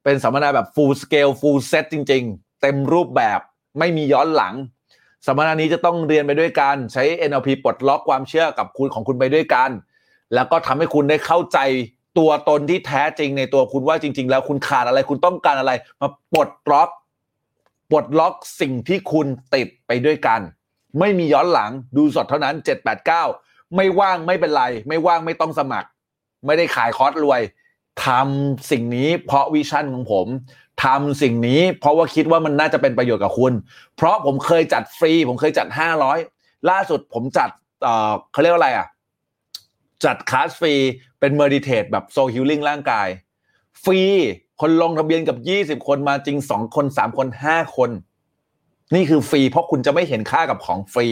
เป็นสัมมนาแบบ full scale full set จริง ๆ เต็มรูปแบบไม่มีย้อนหลังสัมมนานี้จะต้องเรียนไปด้วยกันใช้ NLP ปลดล็อกความเชื่อกับคุณของคุณไปด้วยกัน แล้วก็ทำให้คุณได้เข้าใจ ตัวตนที่แท้จริงในตัวคุณว่าจริง ๆ แล้วคุณขาดอะไรคุณต้องการอะไร มาปลดล็อกปลดล็อกสิ่งที่คุณติดไปด้วยกัน ไม่มีย้อนหลังดูสดเท่านั้น 789 ไม่ว่างไม่เป็นไร ไม่ว่างไม่ต้องสมัคร ไม่ได้ขายคอร์สรวยทำสิ่งนี้เพราะวิชั่นของผมทำสิ่งนี้ เพราะว่าคิดว่ามันน่าจะเป็นประโยชน์กับคุณ เพราะผมเคยจัดฟรี ผมเคยจัด 500 ล่าสุดผมจัดเอ่อเขาเรียกว่าอะไรอะ จัดคลาสฟรีเป็น meditate แบบ sound healing ร่างกาย ฟรี คนลงทะเบียนเกือบ 20 คนมาจริง 2 คน 3 คน 5 คน นี่คือฟรี เพราะคุณจะไม่เห็นค่ากับของฟรี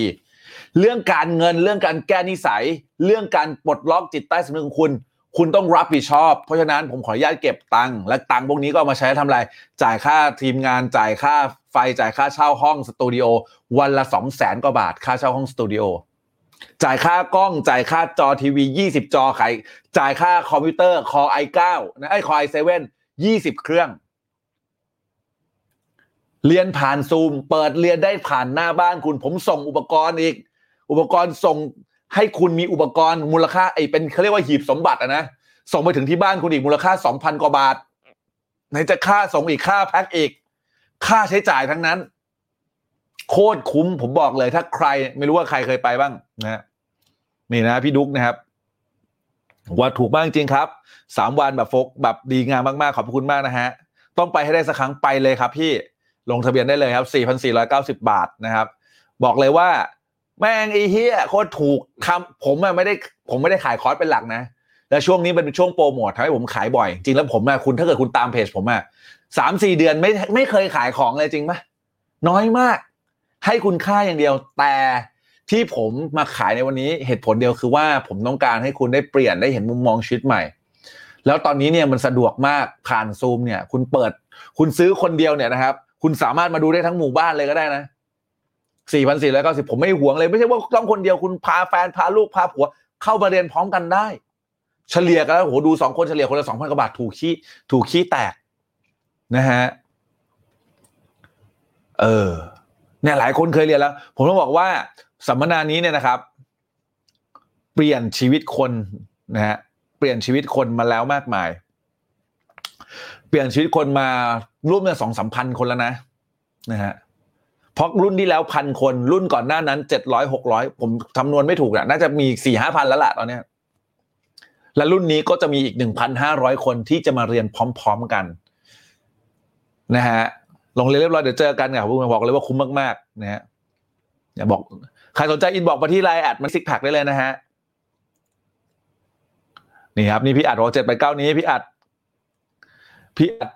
เรื่องการเงินเรื่องการแก้นิสัย เรื่องการปลดล็อกจิตใต้สำนึกของคุณ คุณต้องรับผิดชอบ เพราะฉะนั้นผมขออนุญาตเก็บตังค์และตังค์พวกนี้ก็เอามาใช้ทำอะไร จ่ายค่าทีมงานจ่ายค่าไฟจ่ายค่าเช่าห้องสตูดิโอวันละ2 0 0แสนกว่าบาทค่าเช่าห้องสตูดิโอ จ่ายค่ากล้อง จ่ายค่าจอทีวี 20 จอไขจ่ายค่าคอมพิวเตอร์คอ i9 นะไอ้คอ i7 20 เครื่อง เรียนผ่านซูม เปิดเรียนได้ผ่านหน้าบ้านคุณ ผมส่งอุปกรณ์อีก อุปกรณ์ส่งให้คุณมีอุปกรณ์มูลค่าไอ้เป็นเขาเรียกว่าหีบสมบัติอะนะส่งไปถึงที่บ้านคุณอีกมูลค่า 2,000 กว่าบาทไหนจะค่าส่งอีกค่าแพ็คอีก ค่าใช้จ่ายทั้งนั้น โคตรคุ้มผมบอกเลย ถ้าใครไม่รู้ว่าใครเคยไปบ้างนะนี่นะพี่ดุ๊กนะครับว่าถูกมากจริงครับสามวันแบบโฟกแบบดีงามมากๆ ขอบคุณมากนะฮะ ต้องไปให้ได้สักครั้งไปเลยครับ พี่ลงทะเบียนได้เลยครับ 4,490 บาทนะครับ บอกเลยว่า แม่งไอ้เฮียโคตรถูกคำผมอะไม่ได้ผมไม่ได้ขายคอร์สเป็นหลักนะแล้วช่วงนี้เป็นช่วงโปรโมททำให้ผมขายบ่อย จริงแล้วผมอะคุณถ้าเกิดคุณตามเพจผมอะสามสี่เดือนไม่ไม่เคยขายของเลยจริงปะน้อยมาก ให้คุณค่าอย่างเดียว แต่ที่ผมมาขายในวันนี้เหตุผลเดียวคือว่าผมต้องการให้คุณได้เปลี่ยนได้เห็นมุมมองชีวิตใหม่ แล้วตอนนี้เนี่ยมันสะดวกมากผ่านซูมเนี่ย คุณเปิด คุณซื้อคนเดียวเนี่ยนะครับ คุณสามารถมาดูได้ทั้งหมู่บ้านเลยก็ได้นะสี่พันสี่ร้อยเก้าสิบผมไม่หวงเลยไม่ใช่ว่าต้องคนเดียวคุณพาแฟนพาลูกพาผัว เข้ามาเรียนพร้อมกันได้ เฉลี่ยกันแล้วโหดูสองคนเฉลี่ยคนละสองพันกว่าบาทถูกขี้ถูกขี้แตกนะฮะเออ เนี่ยหลายคนเคยเรียนแล้ว ผมต้องบอกว่าสัมมนานี้เนี่ยนะครับ เปลี่ยนชีวิตคนนะฮะเปลี่ยนชีวิตคนมาแล้วมากมาย เปลี่ยนชีวิตคนมาร่วมเนี่ยสองสามพันคนแล้วนะนะฮะเพราะรุ่นที่แล้วพันคนรุ่นก่อนหน้านั้นเจ็ดร้อยหกร้อยผมคำนวณไม่ถูกอะน่าจะมีสี่ห้าพันแล้วล่ะตอนเนี้ยและรุ่นนี้ก็จะมีอีกหนึ่งพันห้าร้อยคนที่จะมาเรียนพร้อม ๆกันนะฮะ ลงเรียนเรียบร้อยเดี๋ยวเจอกันครับผมบอกเลยว่าคุ้มมากๆนะฮะอย่าบอกใครสนใจอินบอกมาที่ไลน์แอดมันซิกแพคได้เลยนะฮะนี่ครับนี่พี่อัดโรเจ็ดไปเก้านี้พี่อัดพี่อัด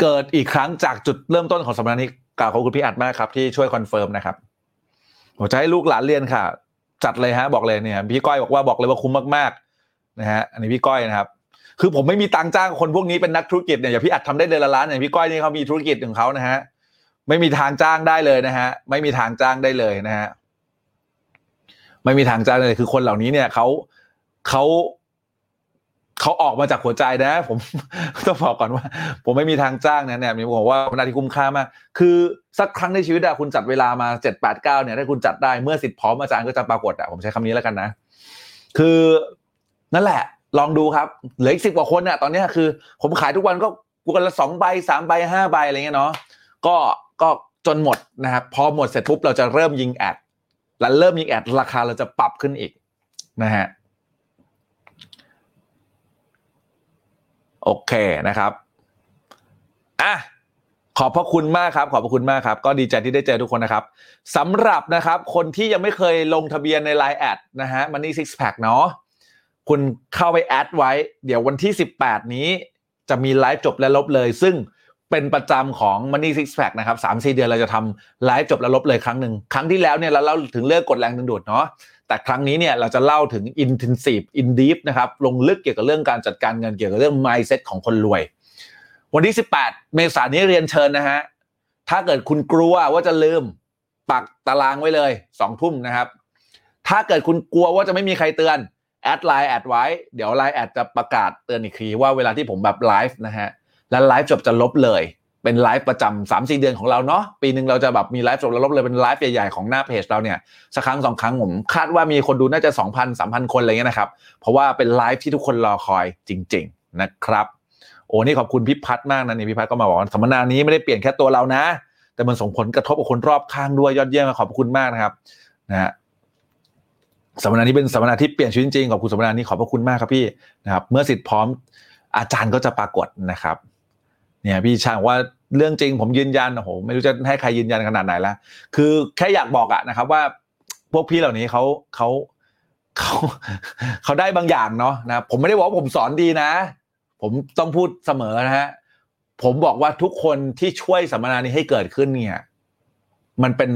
เกิดอีกครั้งจากจุดเริ่มต้นของสัปดาห์นี้กล่าวขอบคุณพี่อัดมากครับ ที่ช่วย confirm นะครับผมจะให้ลูกหลานเรียนค่ะ จัดเลยฮะ บอกเลยเนี่ย พี่ก้อยบอกว่าบอกเลยว่าคุ้มมากๆนะฮะอันนี้พี่ก้อยนะครับ คือผมไม่มีตังจ้างคนพวกนี้เป็นนักธุรกิจเนี่ยอย่าพี่อัดทำได้เดือนละล้านอย่างพี่ก้อยนี่เขามีธุรกิจของเขานะฮะไม่มีทางจ้างได้เลยนะฮะ ไม่มีทางจ้างได้เลยนะฮะไม่มีทางจ้างเลยคือคนเหล่านี้เนี่ยเขาเขาเขาออกมาจากหัวใจนะ ผมต้องบอกก่อนว่า ผมไม่มีทางจ้างนะเนี่ยผมบอกว่าเป็นนาที่คุ้มค่ามากคือสักครั้งในชีวิตอะคุณจัดเวลามาเจ็ดแปดเก้าเนี่ยถ้าคุณจัดได้เมื่อสิทธิ์พร้อมอาจารย์ก็จะปรากฏอะผมใช้คำนี้แล้วกันนะ คือนั่นแหละ ลองดูครับเหลืออีกสิบกว่าคนเนี่ยตอนนี้คือ ผมขายทุกวันก็กูกันละสองใบสามใบห้าใบอะไรเงี้ยเนาะก็ก็จนหมดนะครับพอหมดเสร็จปุ๊บเราจะเริ่มยิงแอดแล้วเริ่มยิงแอดราคาเราจะปรับขึ้นอีกนะฮะโอเคนะครับอะขอบพระคุณมากครับ ขอบพระคุณมากครับ ก็ดีใจที่ได้เจอทุกคนนะครับสำหรับนะครับ คนที่ยังไม่เคยลงทะเบียนใน Line แอดนะฮะ Money Six Pack เนาะ คุณเข้าไปแอดไว้ เดี๋ยววันที่ 18 นี้จะมีไลฟ์จบและลบเลย ซึ่งเป็นประจำของ Money Six Pack นะครับสามสี่เดือนเราจะทำไลฟ์จบและลบเลยครั้งหนึ่ง ครั้งที่แล้วเนี่ยเราเล่าถึงเรื่องกดแรงดึงดูดเนาะแต่ครั้งนี้เนี่ยเราจะเล่าถึง intensive in deep นะครับลงลึกเกี่ยวกับเรื่องการจัดการเงินเกี่ยวกับเรื่อง mindset ของคนรวย วันที่ 18 เมษายนนี้เรียนเชิญนะฮะถ้าเกิดคุณกลัวว่าจะลืมปักตารางไว้เลยสองทุ่มนะครับ ถ้าเกิดคุณกลัวว่าจะไม่มีใครเตือน add LINE add ไว้เดี๋ยว LINE add จะประกาศเตือนอีกทีว่าเวลาที่ผมแบบไลฟ์นะฮะแล้วไลฟ์จบจะลบเลย เป็นไลฟ์ประจำสามสี่เดือนของเราเนาะปีหนึ่งเราจะแบบมีไลฟ์จบแล้วลบเลยเป็นไลฟ์ใหญ่ๆของหน้าเพจเราเนี่ยสักครั้งสองครั้งผมคาดว่ามีคนดูน่าจะ 2,000 3,000 คนอะไรเงี้ยนะครับ เพราะว่าเป็นไลฟ์ที่ทุกคนรอคอยจริง ๆนะครับโอ้นี่ขอบคุณพี่พัฒมากนะนี่พี่พัฒก็มาบอกว่าสัมมนานี้ไม่ได้เปลี่ยนแค่ตัวเรานะ แต่มันส่งผลกระทบกับคนรอบข้างด้วยยอดเยี่ยมขอบคุณมากนะครับนะฮะ สัมมนานี้เป็นสัมมนาที่เปลี่ยนชีวิตจริงขอบคุณสัมมนานี้ขอบพระคุณมากครับพี่นะครับ เมื่อสิทธิ์พร้อมอาจารย์ก็จะปรากฏนะครับ เนี่ยพี่ช่างว่าเรื่องจริงผมยืนยันโอ้โหไม่รู้จะให้ใครยืนยันขนาดไหนแล้วคือแค่อยากบอกอะนะครับ ว่าพวกพี่เหล่านี้เขาเขาเขาเขาได้บางอย่างเนาะนะผมไม่ได้บอกว่าผมสอนดีนะ ผมต้องพูดเสมอนะฮะผมบอกว่าทุกคนที่ช่วยสัมมนานี้ให้เกิดขึ้นเนี่ย มันเป็น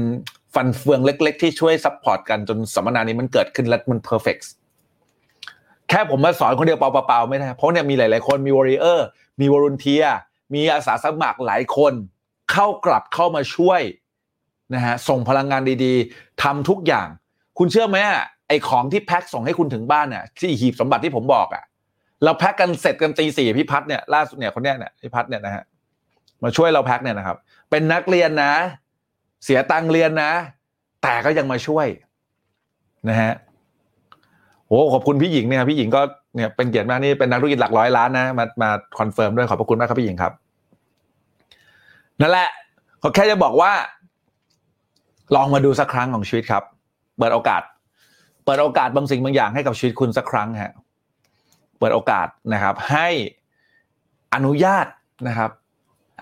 ฟันเฟืองเล็ก ๆ ที่ช่วย support กันจนสัมมนานี้มันเกิดขึ้นและมัน perfect แค่ผมมาสอนคนเดียวเปล่าๆไม่ได้เพราะเนี่ยมีหลายๆคนมี warrior มี volunteer มีอาสาสมัครหลายคนเข้ากลับเข้ามาช่วยนะฮะส่งพลังงานดีๆทำทุกอย่าง คุณเชื่อไหมไอ้ของที่แพ็คส่งให้คุณถึงบ้านเนี่ยที่หีบสมบัติที่ผมบอกอะ่ะ เราแพ็คกันเสร็จกันตีสี่พี่พัฒเนี่ยล่าสุดเนี่ยคนเนี้ยเนี่ยพี่พัฒเนี่ยนะฮะมาช่วยเราแพ็คเนี่ยนะครับ เป็นนักเรียนนะ เสียตังเรียนนะ แต่ก็ยังมาช่วยนะฮะโอ้ขอบคุณพี่หญิงเนี่ยพี่หญิงก็เนี่ยเป็นเกียรติมากนี่เป็นนักธุรกิจหลักร้อยล้านนะมามา confirm ด้วยขอบพระคุณมากครับพี่หญิงครับนั่นแหละเขาแค่จะบอกว่า ลองมาดูสักครั้งของชีวิตครับเปิดโอกาส เปิดโอกาสบางสิ่งบางอย่างให้กับชีวิตคุณสักครั้งฮะเปิดโอกาสนะครับ ให้อนุญาตนะครับ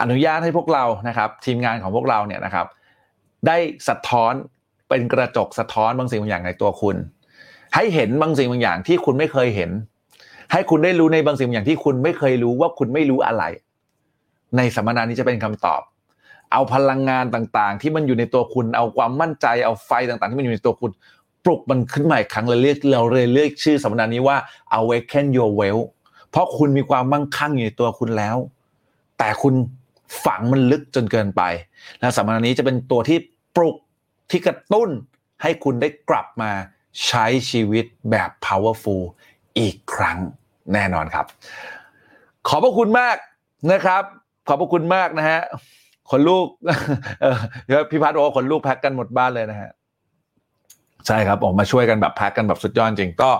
อนุญาตให้พวกเรานะครับ ทีมงานของพวกเราเนี่ยนะครับ ได้สะท้อนเป็นกระจกสะท้อนบางสิ่งบางอย่างในตัวคุณ ให้เห็นบางสิ่งบางอย่างที่คุณไม่เคยเห็น ให้คุณได้รู้ในบางสิ่งบางอย่างที่คุณไม่เคยรู้ว่าคุณไม่รู้อะไร ในสัมมนานี้จะเป็นคำตอบ เอาพลังงานต่างๆ ที่มันอยู่ในตัวคุณ เอาความมั่นใจ เอาไฟต่างๆ ที่มันอยู่ในตัวคุณ ปลุกมันขึ้นใหม่ครั้งเราเรียกเราเลยเรียกชื่อสัมมนานี้ว่า awaken your well เพราะคุณมีความมั่งคั่งอยู่ในตัวคุณแล้ว แต่คุณ ฝังมันลึกจนเกินไป และสัมมนานี้จะเป็นตัวที่ปลุกที่กระตุ้นให้คุณได้กลับมาใช้ชีวิตแบบ powerful อีกครั้งแน่นอนครับ ขอบพระคุณมากนะครับ ขอบพระคุณมากนะฮะคนลูกเออพี่พัฒน์บอกว่าคนลูกแพ็กกันหมดบ้านเลยนะฮะใช่ครับออกมาช่วยกันแบบแพ็กกันแบบสุดยอดจริงก็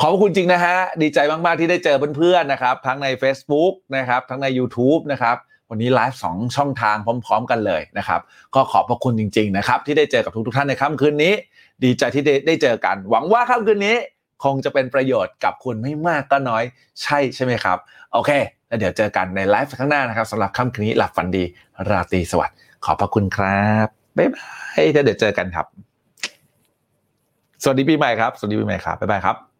ขอบพระคุณจริงนะฮะ ดีใจมาก ๆ ที่ได้เจอเพื่อนๆนะครับ ทั้งใน Facebook นะครับ ทั้งใน YouTube นะครับ วันนี้ไลฟ์สองช่องทางพร้อม ๆ กันเลยนะครับ ก็ขอบพระคุณจริง ๆ นะครับ ที่ได้เจอกับทุกๆท่านในค่ำคืนนี้ ดีใจที่ได้ได้เจอกัน หวังว่าค่ำคืนนี้ คงจะเป็นประโยชน์กับคุณไม่มากก็น้อย ใช่ใช่ไหมครับ โอเค แล้วเดี๋ยวเจอกันในไลฟ์ข้างหน้านะครับสำหรับค่ำคืนนี้หลับฝันดี ราตรีสวัสดิ์ขอบพระคุณครับบ๊ายบายแล้วเดี๋ยวเจอกันครับ สวัสดีปีใหม่ครับ สวัสดีปีใหม่ครับบ๊ายบายครับ